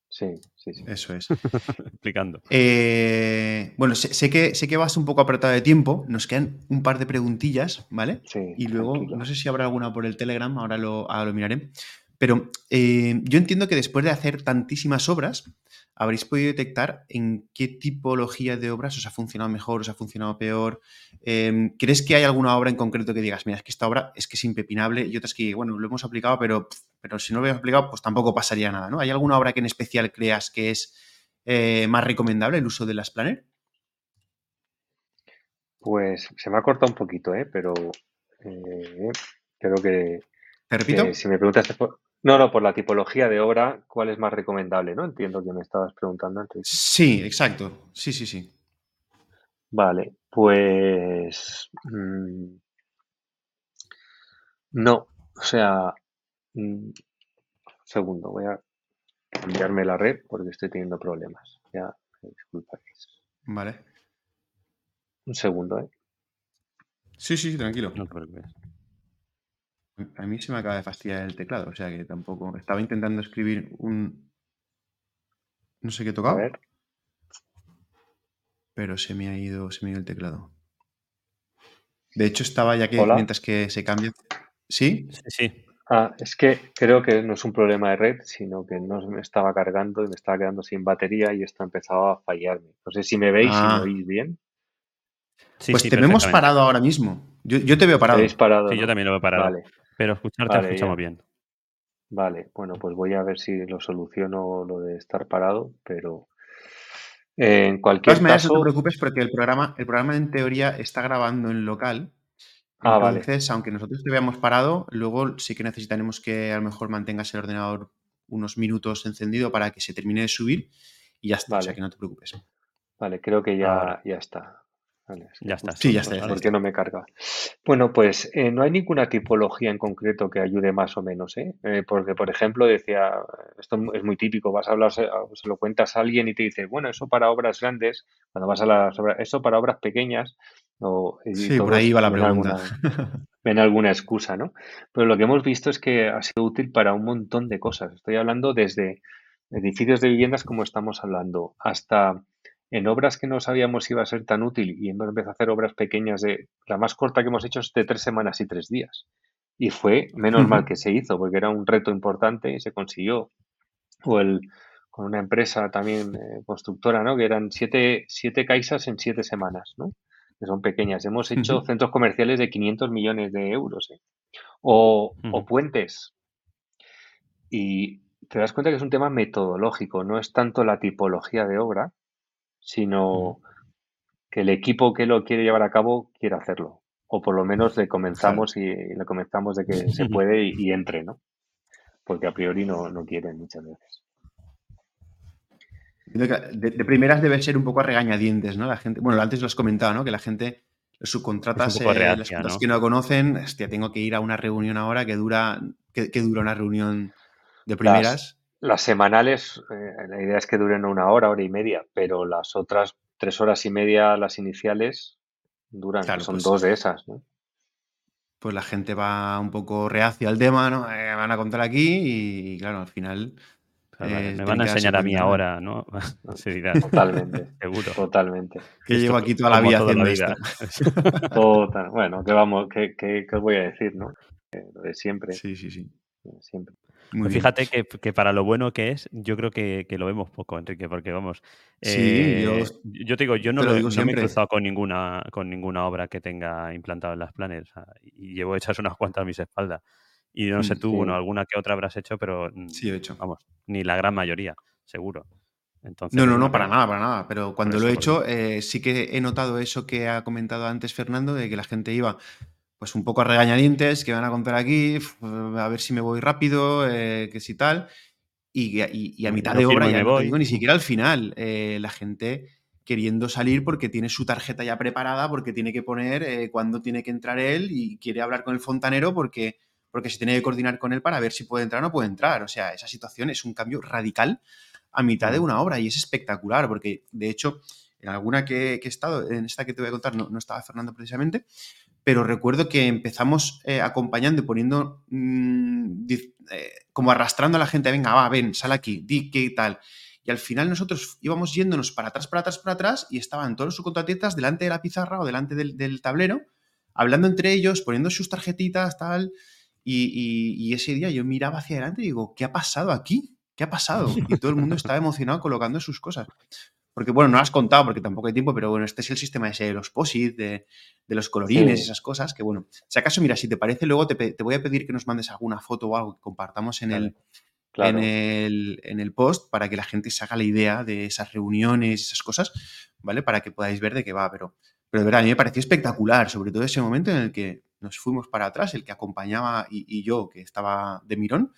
Sí, sí, sí. Eso es. explicando. Eh, bueno, sé, sé que, sé que vas un poco apretado de tiempo. Nos quedan un par de preguntillas, ¿vale? Sí, Y luego, tranquilo. no sé si habrá alguna por el Telegram, ahora lo, ahora lo miraré. Pero eh, yo entiendo que después de hacer tantísimas obras, habréis podido detectar en qué tipología de obras os ha funcionado mejor, os ha funcionado peor. Eh, ¿Crees que hay alguna obra en concreto que digas, mira, es que esta obra es que es impepinable y otras que, bueno, lo hemos aplicado, pero, pero si no lo hubiéramos aplicado, pues tampoco pasaría nada, ¿no? ¿Hay alguna obra que en especial creas que es eh, más recomendable el uso de las Planner? Pues se me ha cortado un poquito, ¿eh? Pero eh, creo que, ¿Te repito? si me preguntas por... No, no, por la tipología de obra, ¿cuál es más recomendable? ¿No? Entiendo que me estabas preguntando antes. Sí, exacto. Sí, sí, sí. Vale, pues mm, no, o sea, mm, segundo, voy a cambiarme la red porque estoy teniendo problemas. Ya, disculparéis. Vale. Un segundo, ¿eh? Sí, sí, sí, tranquilo. No te preocupes. A mí se me acaba de fastidiar el teclado, o sea que tampoco. Estaba intentando escribir un. No sé qué he A tocado, ver, pero se me ha ido, se me ha ido el teclado. De hecho, estaba ya que Hola. mientras que se cambia. ¿Sí? Sí, sí. ah, es que creo que no es un problema de red, sino que no me estaba cargando y me estaba quedando sin batería y esto ha empezado a fallarme. No sé si me veis, si Ah. me oís bien. Sí, pues sí, te vemos parado ahora mismo. Yo, yo te veo parado. ¿Habéis parado? Sí, yo también lo he parado. Vale. Pero escucharte Vale, lo escuchamos ya. bien. Vale, bueno, pues voy a ver si lo soluciono lo de estar parado, pero eh, en cualquier maneras, no caso, te preocupes porque el programa, el programa en teoría está grabando en local. Ah, vale. Entonces, aunque nosotros te veamos parado, luego sí que necesitaremos que a lo mejor mantengas el ordenador unos minutos encendido para que se termine de subir y ya está. O sea que no te preocupes. vale, creo que ya, ya está. Vale, es que Ya está, Sí, ya no está, ¿Por qué no me carga? Bueno, pues eh, no hay ninguna tipología en concreto que ayude más o menos, ¿eh? Eh, porque, por ejemplo, decía, esto es muy típico, vas a hablar, se, lo cuentas a alguien y te dice, bueno, eso para obras grandes, cuando vas a las obras, eso para obras pequeñas, o, Sí, por ahí va la ven pregunta. alguna, ven alguna excusa, ¿no? Pero lo que hemos visto es que ha sido útil para un montón de cosas. Estoy hablando desde edificios de viviendas como estamos hablando, hasta en obras que no sabíamos si iba a ser tan útil y hemos empezado a hacer obras pequeñas de la más corta que hemos hecho es de tres semanas y tres días. Y fue menos mal que se hizo, porque era un reto importante y se consiguió. O el con una empresa también eh, constructora, ¿no? Que eran siete, siete caisas en siete semanas, ¿no? Que son pequeñas. Hemos hecho centros comerciales de 500 millones de euros, ¿eh? O, puentes. Y te das cuenta que es un tema metodológico, no es tanto la tipología de obra, sino que el equipo que lo quiere llevar a cabo quiere hacerlo. O por lo menos le comenzamos y, y le comenzamos de que se puede y, y entre, ¿no? Porque a priori no, no quieren muchas veces. De, de primeras debe ser un poco a regañadientes, ¿no? La gente, bueno, antes lo has comentado, ¿no? Que la gente, subcontratas, eh, reacia, las ¿no? que no conocen, hostia, tengo que ir a una reunión ahora que dura, que, que dura una reunión de primeras. Las, semanales, eh, la idea es que duren una hora, hora y media, pero las otras tres horas y media, las iniciales, duran, Claro, son pues- dos de esas, ¿no? Pues la gente va un poco reacia al tema, ¿no? Eh, van a contar aquí y, claro, al final. Claro, eh, me van a enseñar a mí ahora, ¿no? Totalmente, seguro. totalmente. Que llevo aquí toda la vida toda haciendo la vida. esto. Total. Bueno, ¿qué vamos? ¿Qué, qué, qué os voy a decir, no? lo de siempre. Sí, sí, sí. Siempre. Pues fíjate que, para lo bueno que es, yo creo que, lo vemos poco, Enrique, porque vamos. Sí, yo, eh, yo, te digo, yo no, lo, me he cruzado con ninguna, con ninguna obra que tenga implantado en las planes. y llevo hechas unas cuantas a mis espaldas. Y no sé mm, tú, bueno, alguna que otra habrás hecho, pero. Mm, sí, he hecho. Vamos, ni la gran mayoría, seguro. Entonces, no, no, no, para nada, para nada. Pero cuando lo he hecho, eh, sí que he notado eso que ha comentado antes Fernando, de que la gente iba pues un poco a regañadientes, que van a comprar aquí, a ver si me voy rápido, eh, que si tal. Y, a mitad de obra, ya no digo ni siquiera al final, eh, la gente queriendo salir porque tiene su tarjeta ya preparada, porque tiene que poner eh, cuándo tiene que entrar él y quiere hablar con el fontanero porque, porque se tiene que coordinar con él para ver si puede entrar o no puede entrar. O sea, esa situación es un cambio radical a mitad de una obra y es espectacular porque, de hecho, en alguna que, he estado, en esta que te voy a contar, no, no estaba Fernando precisamente, pero recuerdo que empezamos eh, acompañando y poniendo, mm, eh, como arrastrando a la gente, venga, va, ven, sal aquí, di qué tal. Y al final nosotros íbamos yéndonos para atrás, para atrás, para atrás, y estaban todos los subcontratistas delante de la pizarra o delante del, tablero, hablando entre ellos, poniendo sus tarjetitas, tal. Y, y, ese día yo miraba hacia adelante y digo, ¿qué ha pasado aquí? ¿Qué ha pasado? Y todo el mundo estaba emocionado colocando sus cosas. Porque, bueno, no lo has contado porque tampoco hay tiempo, pero bueno, este es el sistema ese de los POSIT, de, los colorines, esas cosas, que bueno, si acaso, mira, si te parece, luego te, voy a pedir que nos mandes alguna foto o algo que compartamos en, el, En, el, en el post para que la gente se haga la idea de esas reuniones, esas cosas, ¿vale? Para que podáis ver de qué va, pero, pero de verdad, a mí me pareció espectacular, sobre todo ese momento en el que nos fuimos para atrás, el que acompañaba y yo, que estaba de mirón,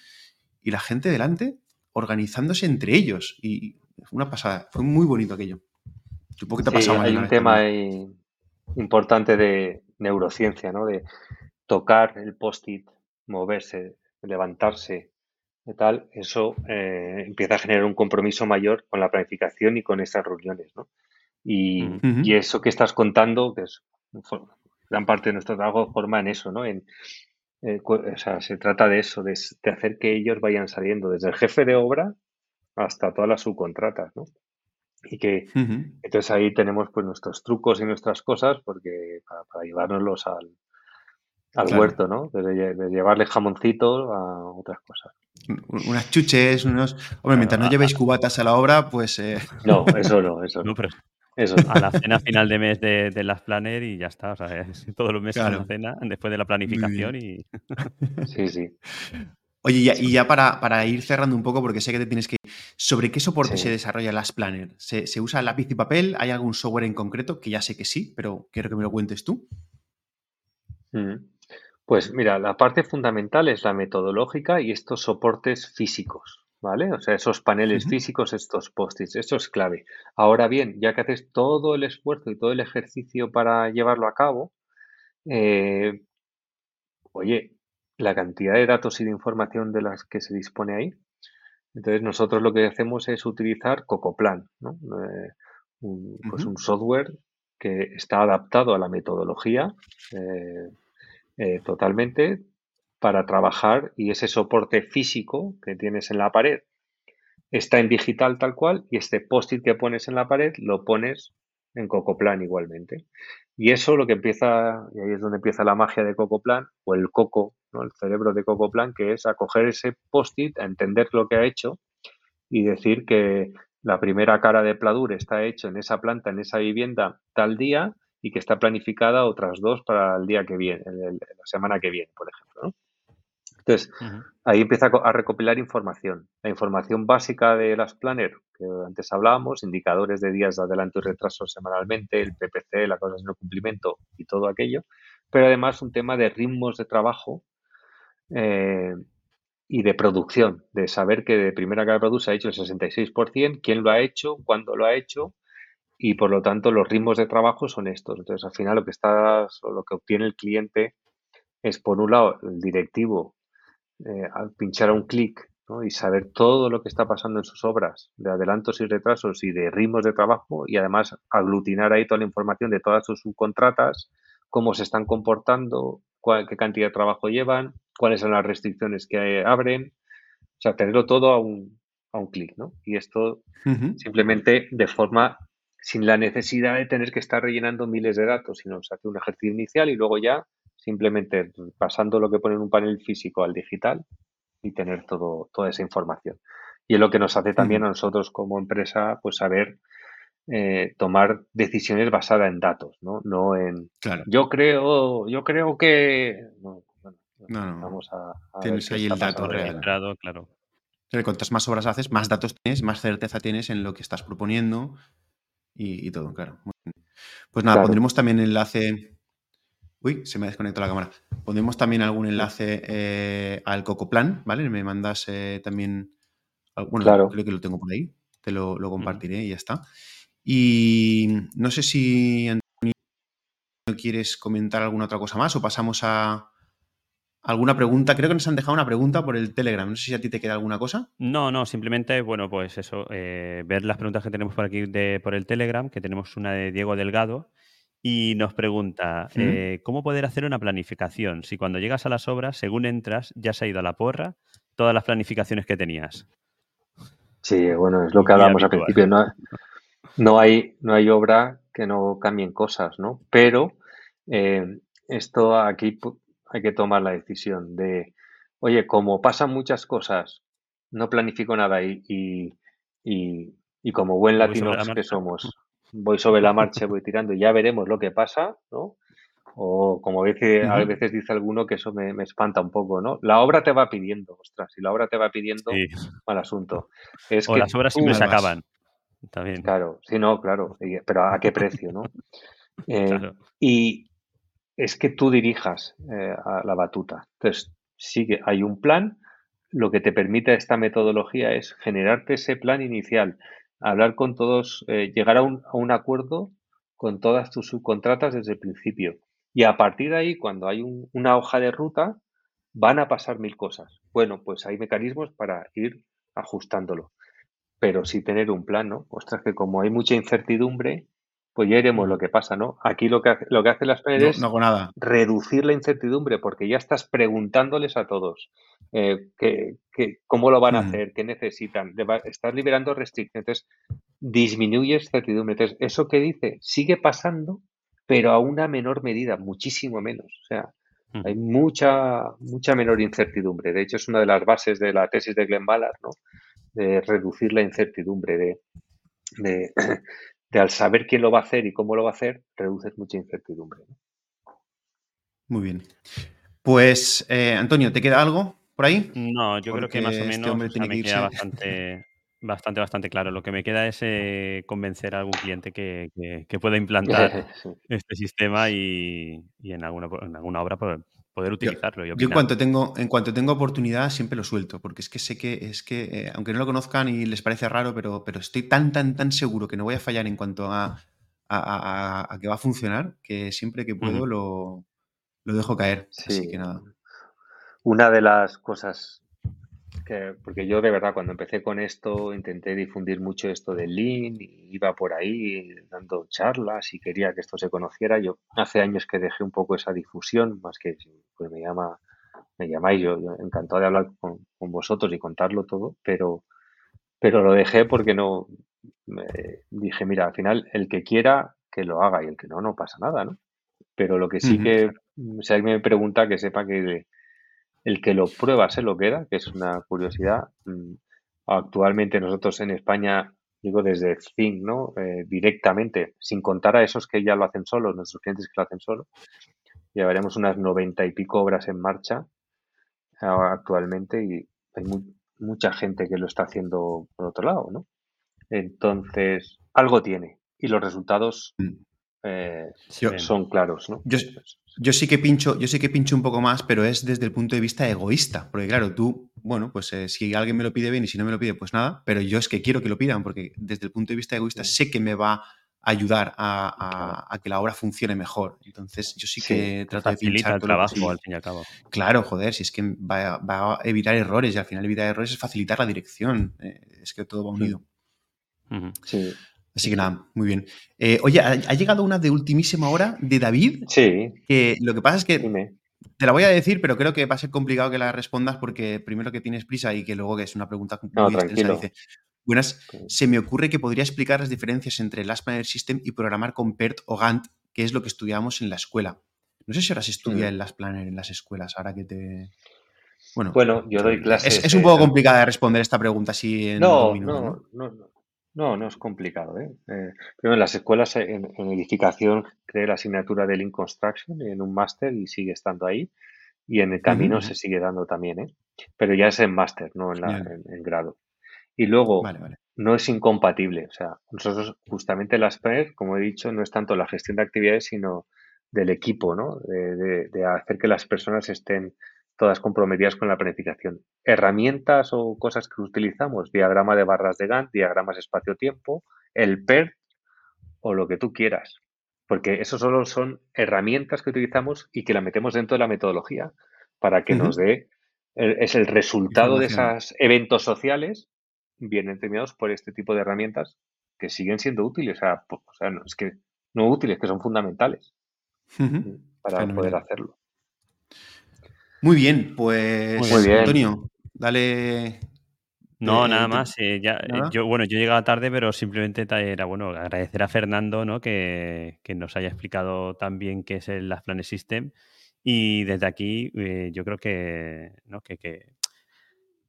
y la gente delante organizándose entre ellos. Y fue una pasada, fue muy bonito aquello. Supongo que te ha pasado Hay un tema importante de neurociencia, ¿no? De tocar el post-it, moverse, levantarse, y tal, eso eh, empieza a generar un compromiso mayor con la planificación y con esas reuniones, ¿no? Y, eso que estás contando, que es gran parte de nuestro trabajo, forma en eso, ¿no? En, eh, o sea, se trata de eso, de, hacer que ellos vayan saliendo desde el jefe de obra hasta todas las subcontratas, ¿no? Y que entonces ahí tenemos pues nuestros trucos y nuestras cosas porque para, para llevárnoslos al, al huerto, ¿no? De, llevarle jamoncito a otras cosas. Unas chuches, unos... Hombre, mientras no llevéis cubatas a la obra, pues... Eh... No, eso no, eso no. pero eso. A la cena final de mes de, las planner y ya está. O sea, todos los meses la cena, después de la planificación y... Sí, sí. Oye, y ya, para, ir cerrando un poco, porque sé que te tienes que ir, ¿sobre qué soporte se desarrolla las Planner? ¿Se, usa lápiz y papel? ¿Hay algún software en concreto? Que ya sé que sí, pero quiero que me lo cuentes tú. Mm. Pues mira, la parte fundamental es la metodológica y estos soportes físicos, ¿vale? O sea, esos paneles físicos, estos post-its, esto es clave. Ahora bien, ya que haces todo el esfuerzo y todo el ejercicio para llevarlo a cabo, eh, oye, la cantidad de datos y de información de las que se dispone ahí. Entonces nosotros lo que hacemos es utilizar Cocoplan, ¿no? Eh, un, pues un software que está adaptado a la metodología eh, eh, totalmente para trabajar y ese soporte físico que tienes en la pared está en digital tal cual y este post-it que pones en la pared lo pones en Cocoplan igualmente. Y eso lo que empieza, y ahí es donde empieza la magia de Cocoplan, o el coco, ¿no? el cerebro de Cocoplan, que es acoger ese post-it, a entender lo que ha hecho y decir que la primera cara de Pladur está hecho en esa planta, en esa vivienda, tal día, y que está planificada otras dos para el día que viene, la semana que viene, por ejemplo. Entonces, ahí empieza a recopilar información. La información básica de las planner, que antes hablábamos, indicadores de días de adelanto y retraso semanalmente, el PPC, las cosas de no cumplimiento y todo aquello, pero además un tema de ritmos de trabajo eh, y de producción, de saber que de primera cara produce ha hecho el 66%, quién lo ha hecho, cuándo lo ha hecho y por lo tanto los ritmos de trabajo son estos. Entonces al final lo que está, lo que obtiene el cliente es por un lado el directivo eh, al pinchar a un clic y saber todo lo que está pasando en sus obras, de adelantos y retrasos y de ritmos de trabajo, y además aglutinar ahí toda la información de todas sus subcontratas, cómo se están comportando, qué cantidad de trabajo llevan, cuáles son las restricciones que abren, o sea, tenerlo todo a un, a un clic, ¿no? Y esto simplemente de forma sin la necesidad de tener que estar rellenando miles de datos, sino se hace un ejercicio inicial y luego ya simplemente pasando lo que pone en un panel físico al digital y tener todo, toda esa información. Y es lo que nos hace también a nosotros como empresa, pues saber eh, tomar decisiones basadas en datos, ¿no? No en yo creo, yo creo que no, vamos a, tienes ahí el dato real. Claro. Cuantas más obras haces, más datos tienes, más certeza tienes en lo que estás proponiendo y, todo, claro. Pues nada, pondremos también enlace. Uy, se me desconectó la cámara. Pondremos también algún enlace eh, al Cocoplan, ¿vale? Me mandas eh, también. Bueno, creo que lo tengo por ahí. Te lo, compartiré y ya está. Y no sé si Antonio quieres comentar alguna otra cosa más o pasamos a alguna pregunta. Creo que nos han dejado una pregunta por el Telegram. No sé si a ti te queda alguna cosa. No, no, simplemente, bueno, pues eso, eh, ver las preguntas que tenemos por aquí de, por el Telegram, que tenemos una de Diego Delgado. Y nos pregunta, eh, ¿cómo poder hacer una planificación si cuando llegas a las obras, según entras, ya se ha ido a la porra todas las planificaciones que tenías? Sí, bueno, es lo que hablábamos al principio. ¿no? no hay, no hay obra que no cambien cosas, ¿no? Pero eh, esto aquí hay que tomar la decisión de, oye, como pasan muchas cosas, no planifico nada y, y, y, como buen latino que somos, voy sobre la marcha, voy tirando y ya veremos lo que pasa, ¿no? O como a veces, a veces dice alguno que eso me, espanta un poco, ¿no? La obra te va pidiendo, ostras, si la obra te va pidiendo, mal asunto. Es o las obras siempre se acaban. Claro, sí, no, claro, pero ¿a qué precio, no? Eh, y es que tú dirijas eh, a la batuta. Entonces, sí que hay un plan. Lo que te permite esta metodología es generarte ese plan inicial, hablar con todos, eh, llegar a un, a un, acuerdo con todas tus subcontratas desde el principio. Y a partir de ahí, cuando hay una hoja de ruta, van a pasar mil cosas. Bueno, pues hay mecanismos para ir ajustándolo pero sí tener un plan, ¿no? Ostras, que como hay mucha incertidumbre, pues ya iremos lo que pasa, ¿no? Aquí lo que lo que hace las PNL no, es reducir la incertidumbre, porque ya estás preguntándoles a todos eh, que, cómo lo van a hacer, qué necesitan, estás liberando restricciones, disminuyes incertidumbre. Entonces, eso que dice sigue pasando, pero a una menor medida, muchísimo menos. O sea, hay mucha, mucha menor incertidumbre. De hecho, es una de las bases de la tesis de Glenn Ballard, ¿no? de reducir la incertidumbre, de, de, al saber quién lo va a hacer y cómo lo va a hacer, reduces mucha incertidumbre. Muy bien. Pues, eh, Antonio, ¿te queda algo por ahí? No, yo creo que más o este menos me queda bastante, bastante, bastante claro. Lo que me queda es eh, convencer a algún cliente que, pueda implantar este sistema y, en, alguna, en alguna obra pues, poder utilizarlo. Yo, en cuanto tengo, en cuanto tengo oportunidad siempre lo suelto, porque es que sé que es que, eh, aunque no lo conozcan y les parece raro, pero, pero estoy tan, tan, tan seguro que no voy a fallar en cuanto a, a, que va a funcionar, que siempre que puedo lo, lo, dejo caer. Así que nada. Una de las cosas porque yo de verdad cuando empecé con esto intenté difundir mucho esto del Lean, iba por ahí dando charlas y quería que esto se conociera. Yo hace años que dejé un poco esa difusión, más que pues me llama, me llamáis, yo, encantado de hablar con, vosotros y contarlo todo, pero, pero lo dejé porque no me dije, mira, al final el que quiera que lo haga y el que no, no pasa nada, ¿no? Pero lo que sí que, si alguien me pregunta, que sepa que el que lo prueba se lo queda, que es una curiosidad. Mm, actualmente nosotros en España, digo desde Think, ¿no? Eh, directamente, sin contar a esos que ya lo hacen solos, nuestros clientes que lo hacen solo, llevaremos unas noventa y pico obras en marcha actualmente y hay mucha gente que lo está haciendo por otro lado, ¿no? Entonces, algo tiene y los resultados mm. eh, son claros, ¿no? Yo sí que pincho, yo sí que pincho un poco más, pero es desde el punto de vista egoísta. Porque claro, tú, bueno, pues eh, si alguien me lo pide bien y si no me lo pide, pues nada. Pero yo es que quiero que lo pidan, porque desde el punto de vista egoísta sé que me va a ayudar a, que la obra funcione mejor. Entonces, yo sí que trato de pinchar el trabajo, al fin y al cabo. Claro, joder, si es que va, a evitar errores y al final evitar errores es facilitar la dirección. Eh, es que todo va unido. Sí. Así que nada, muy bien. Eh, oye, ha, llegado una de ultimísima hora de David. Sí. Que lo que pasa es que te la voy a decir, pero creo que va a ser complicado que la respondas porque primero que tienes prisa y que luego que es una pregunta muy extensa. Dice, buenas, se me ocurre que podría explicar las diferencias entre el Last System y programar con PERT o Gantt, que es lo que estudiamos en la escuela. No sé si ahora se estudia Mm. en las planner en las escuelas, ahora que te... Bueno, Bueno, yo doy es, clases. es un eh, poco complicada de responder esta pregunta así en No, un minuto, ¿no? no, no, no, no, es complicado. ¿eh? Eh, primero, en las escuelas, eh, en, en edificación, creé la asignatura de Lean Construction en un máster y sigue estando ahí. Y en el camino se sigue dando también, ¿eh? Pero ya es en máster, no en, la, en, en grado. Y luego, Vale, vale. no es incompatible. O sea, nosotros, justamente las PRER, como he dicho, no es tanto la gestión de actividades, sino del equipo, ¿no? De, de- de hacer que las personas estén todas comprometidas con la planificación. Herramientas o cosas que utilizamos, diagrama de barras de Gantt, diagramas espacio-tiempo, el PERT o lo que tú quieras. Porque eso solo son herramientas que utilizamos y que la metemos dentro de la metodología para que nos dé, es el resultado de esos eventos sociales bien determinados por este tipo de herramientas que siguen siendo útiles. O sea, po- o sea, no, es que no útiles, que son fundamentales para poder hacerlo. Muy bien, pues Muy bien. Antonio, dale. No, nada más. eh, ya, eh, ¿Nada? yo, bueno, yo llegaba tarde, pero simplemente era bueno agradecer a Fernando, ¿no? Que, que nos haya explicado tan bien qué es el Las Planet System. Y desde aquí, eh, yo creo que, ¿no? que, que,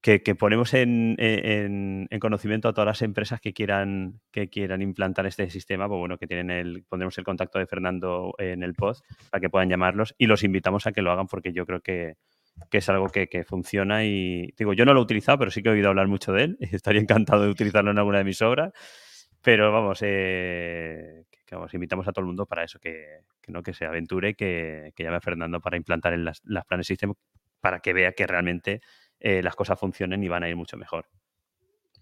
que- que ponemos en, en- en conocimiento a todas las empresas que quieran, que quieran implantar este sistema, pues bueno, que tienen el, pondremos el contacto de Fernando en el post para que puedan llamarlos y los invitamos a que lo hagan porque yo creo que, que es algo que, que funciona y digo, yo no lo he utilizado, pero sí que he oído hablar mucho de él estaría encantado de utilizarlo en alguna de mis obras. Pero vamos, eh, que, vamos, invitamos a todo el mundo para eso, que, que no que se aventure, que, llame a Fernando para implantar en las, las planes System para que vea que realmente eh, las cosas funcionen y van a ir mucho mejor.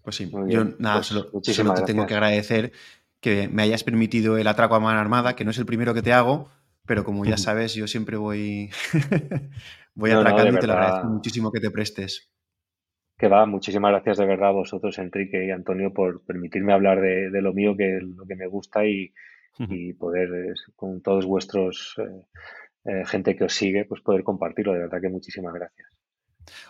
Pues sí, yo nada, pues solo, solo te tengo que agradecer que me hayas permitido el atraco a mano armada, que no es el primero que te hago, pero como ya sabes, yo siempre voy, voy No, no, de atracando y te lo agradezco muchísimo que te prestes. Que va, muchísimas gracias de verdad a vosotros, Enrique y Antonio, por permitirme hablar de, de lo mío, que es lo que me gusta, y, y poder, con todos vuestros, eh, eh, gente que os sigue, pues poder compartirlo. De verdad que muchísimas gracias.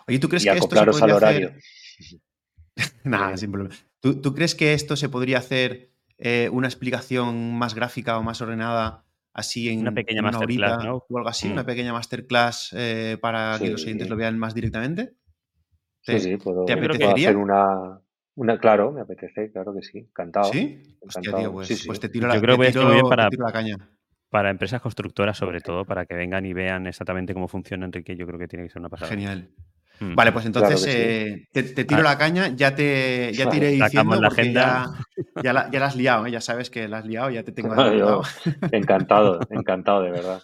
Oye, ¿tú crees Y que esto se al podría horario. hacer? Nada, sin problema. ¿Tú, tú crees que esto se podría hacer eh, una explicación más gráfica o más ordenada, así en Una pequeña una masterclass, horita ¿no? o algo así? Mm. ¿Una pequeña masterclass eh, para que los oyentes Sí. lo vean más directamente? Sí, ¿Te, sí, puedo, te Yo hacer una, una, claro, me apetece, claro que sí, encantado. ¿Sí? Hostia, tío, pues, Sí, sí. pues te tiro Yo la, creo que voy a para- la caña. Para empresas constructoras, sobre todo, para que vengan y vean exactamente cómo funciona Enrique, yo creo que tiene que ser una pasada. Genial. Mm. Vale, pues entonces Claro que sí. eh, te, te tiro Ah. la caña, ya te, ya te iré Sacamos diciendo la porque agenda. ya, ya, la, ya la has liado, ¿eh? ya sabes que la has liado, ya te tengo Yo, encantado, encantado, de verdad.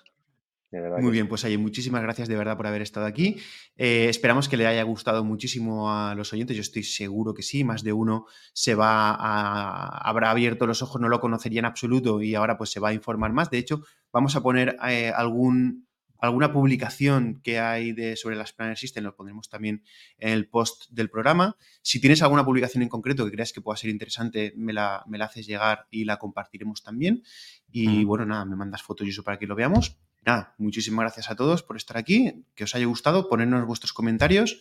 De verdad Muy que bien, pues oye, muchísimas gracias de verdad por haber estado aquí. Eh, esperamos que le haya gustado muchísimo a los oyentes, yo estoy seguro que sí, más de uno se va a, habrá abierto los ojos, no lo conocería en absoluto y ahora pues se va a informar más. De hecho, vamos a poner eh, algún, alguna publicación que hay de, sobre las Planner System, lo pondremos también en el post del programa. Si tienes alguna publicación en concreto que creas que pueda ser interesante, me la, me la haces llegar y la compartiremos también. Y Mm. bueno, nada, me mandas fotos y eso para que lo veamos. Nada, muchísimas gracias a todos por estar aquí, que os haya gustado, ponernos vuestros comentarios,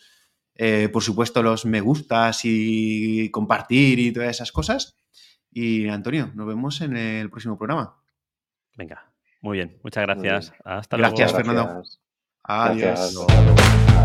eh, por supuesto los me gustas y compartir y todas esas cosas. Y Antonio, nos vemos en el próximo programa. Venga, muy bien. Muchas bien. gracias. Hasta Gracias, luego. Fernando. Gracias. Adiós. Gracias. Hasta luego.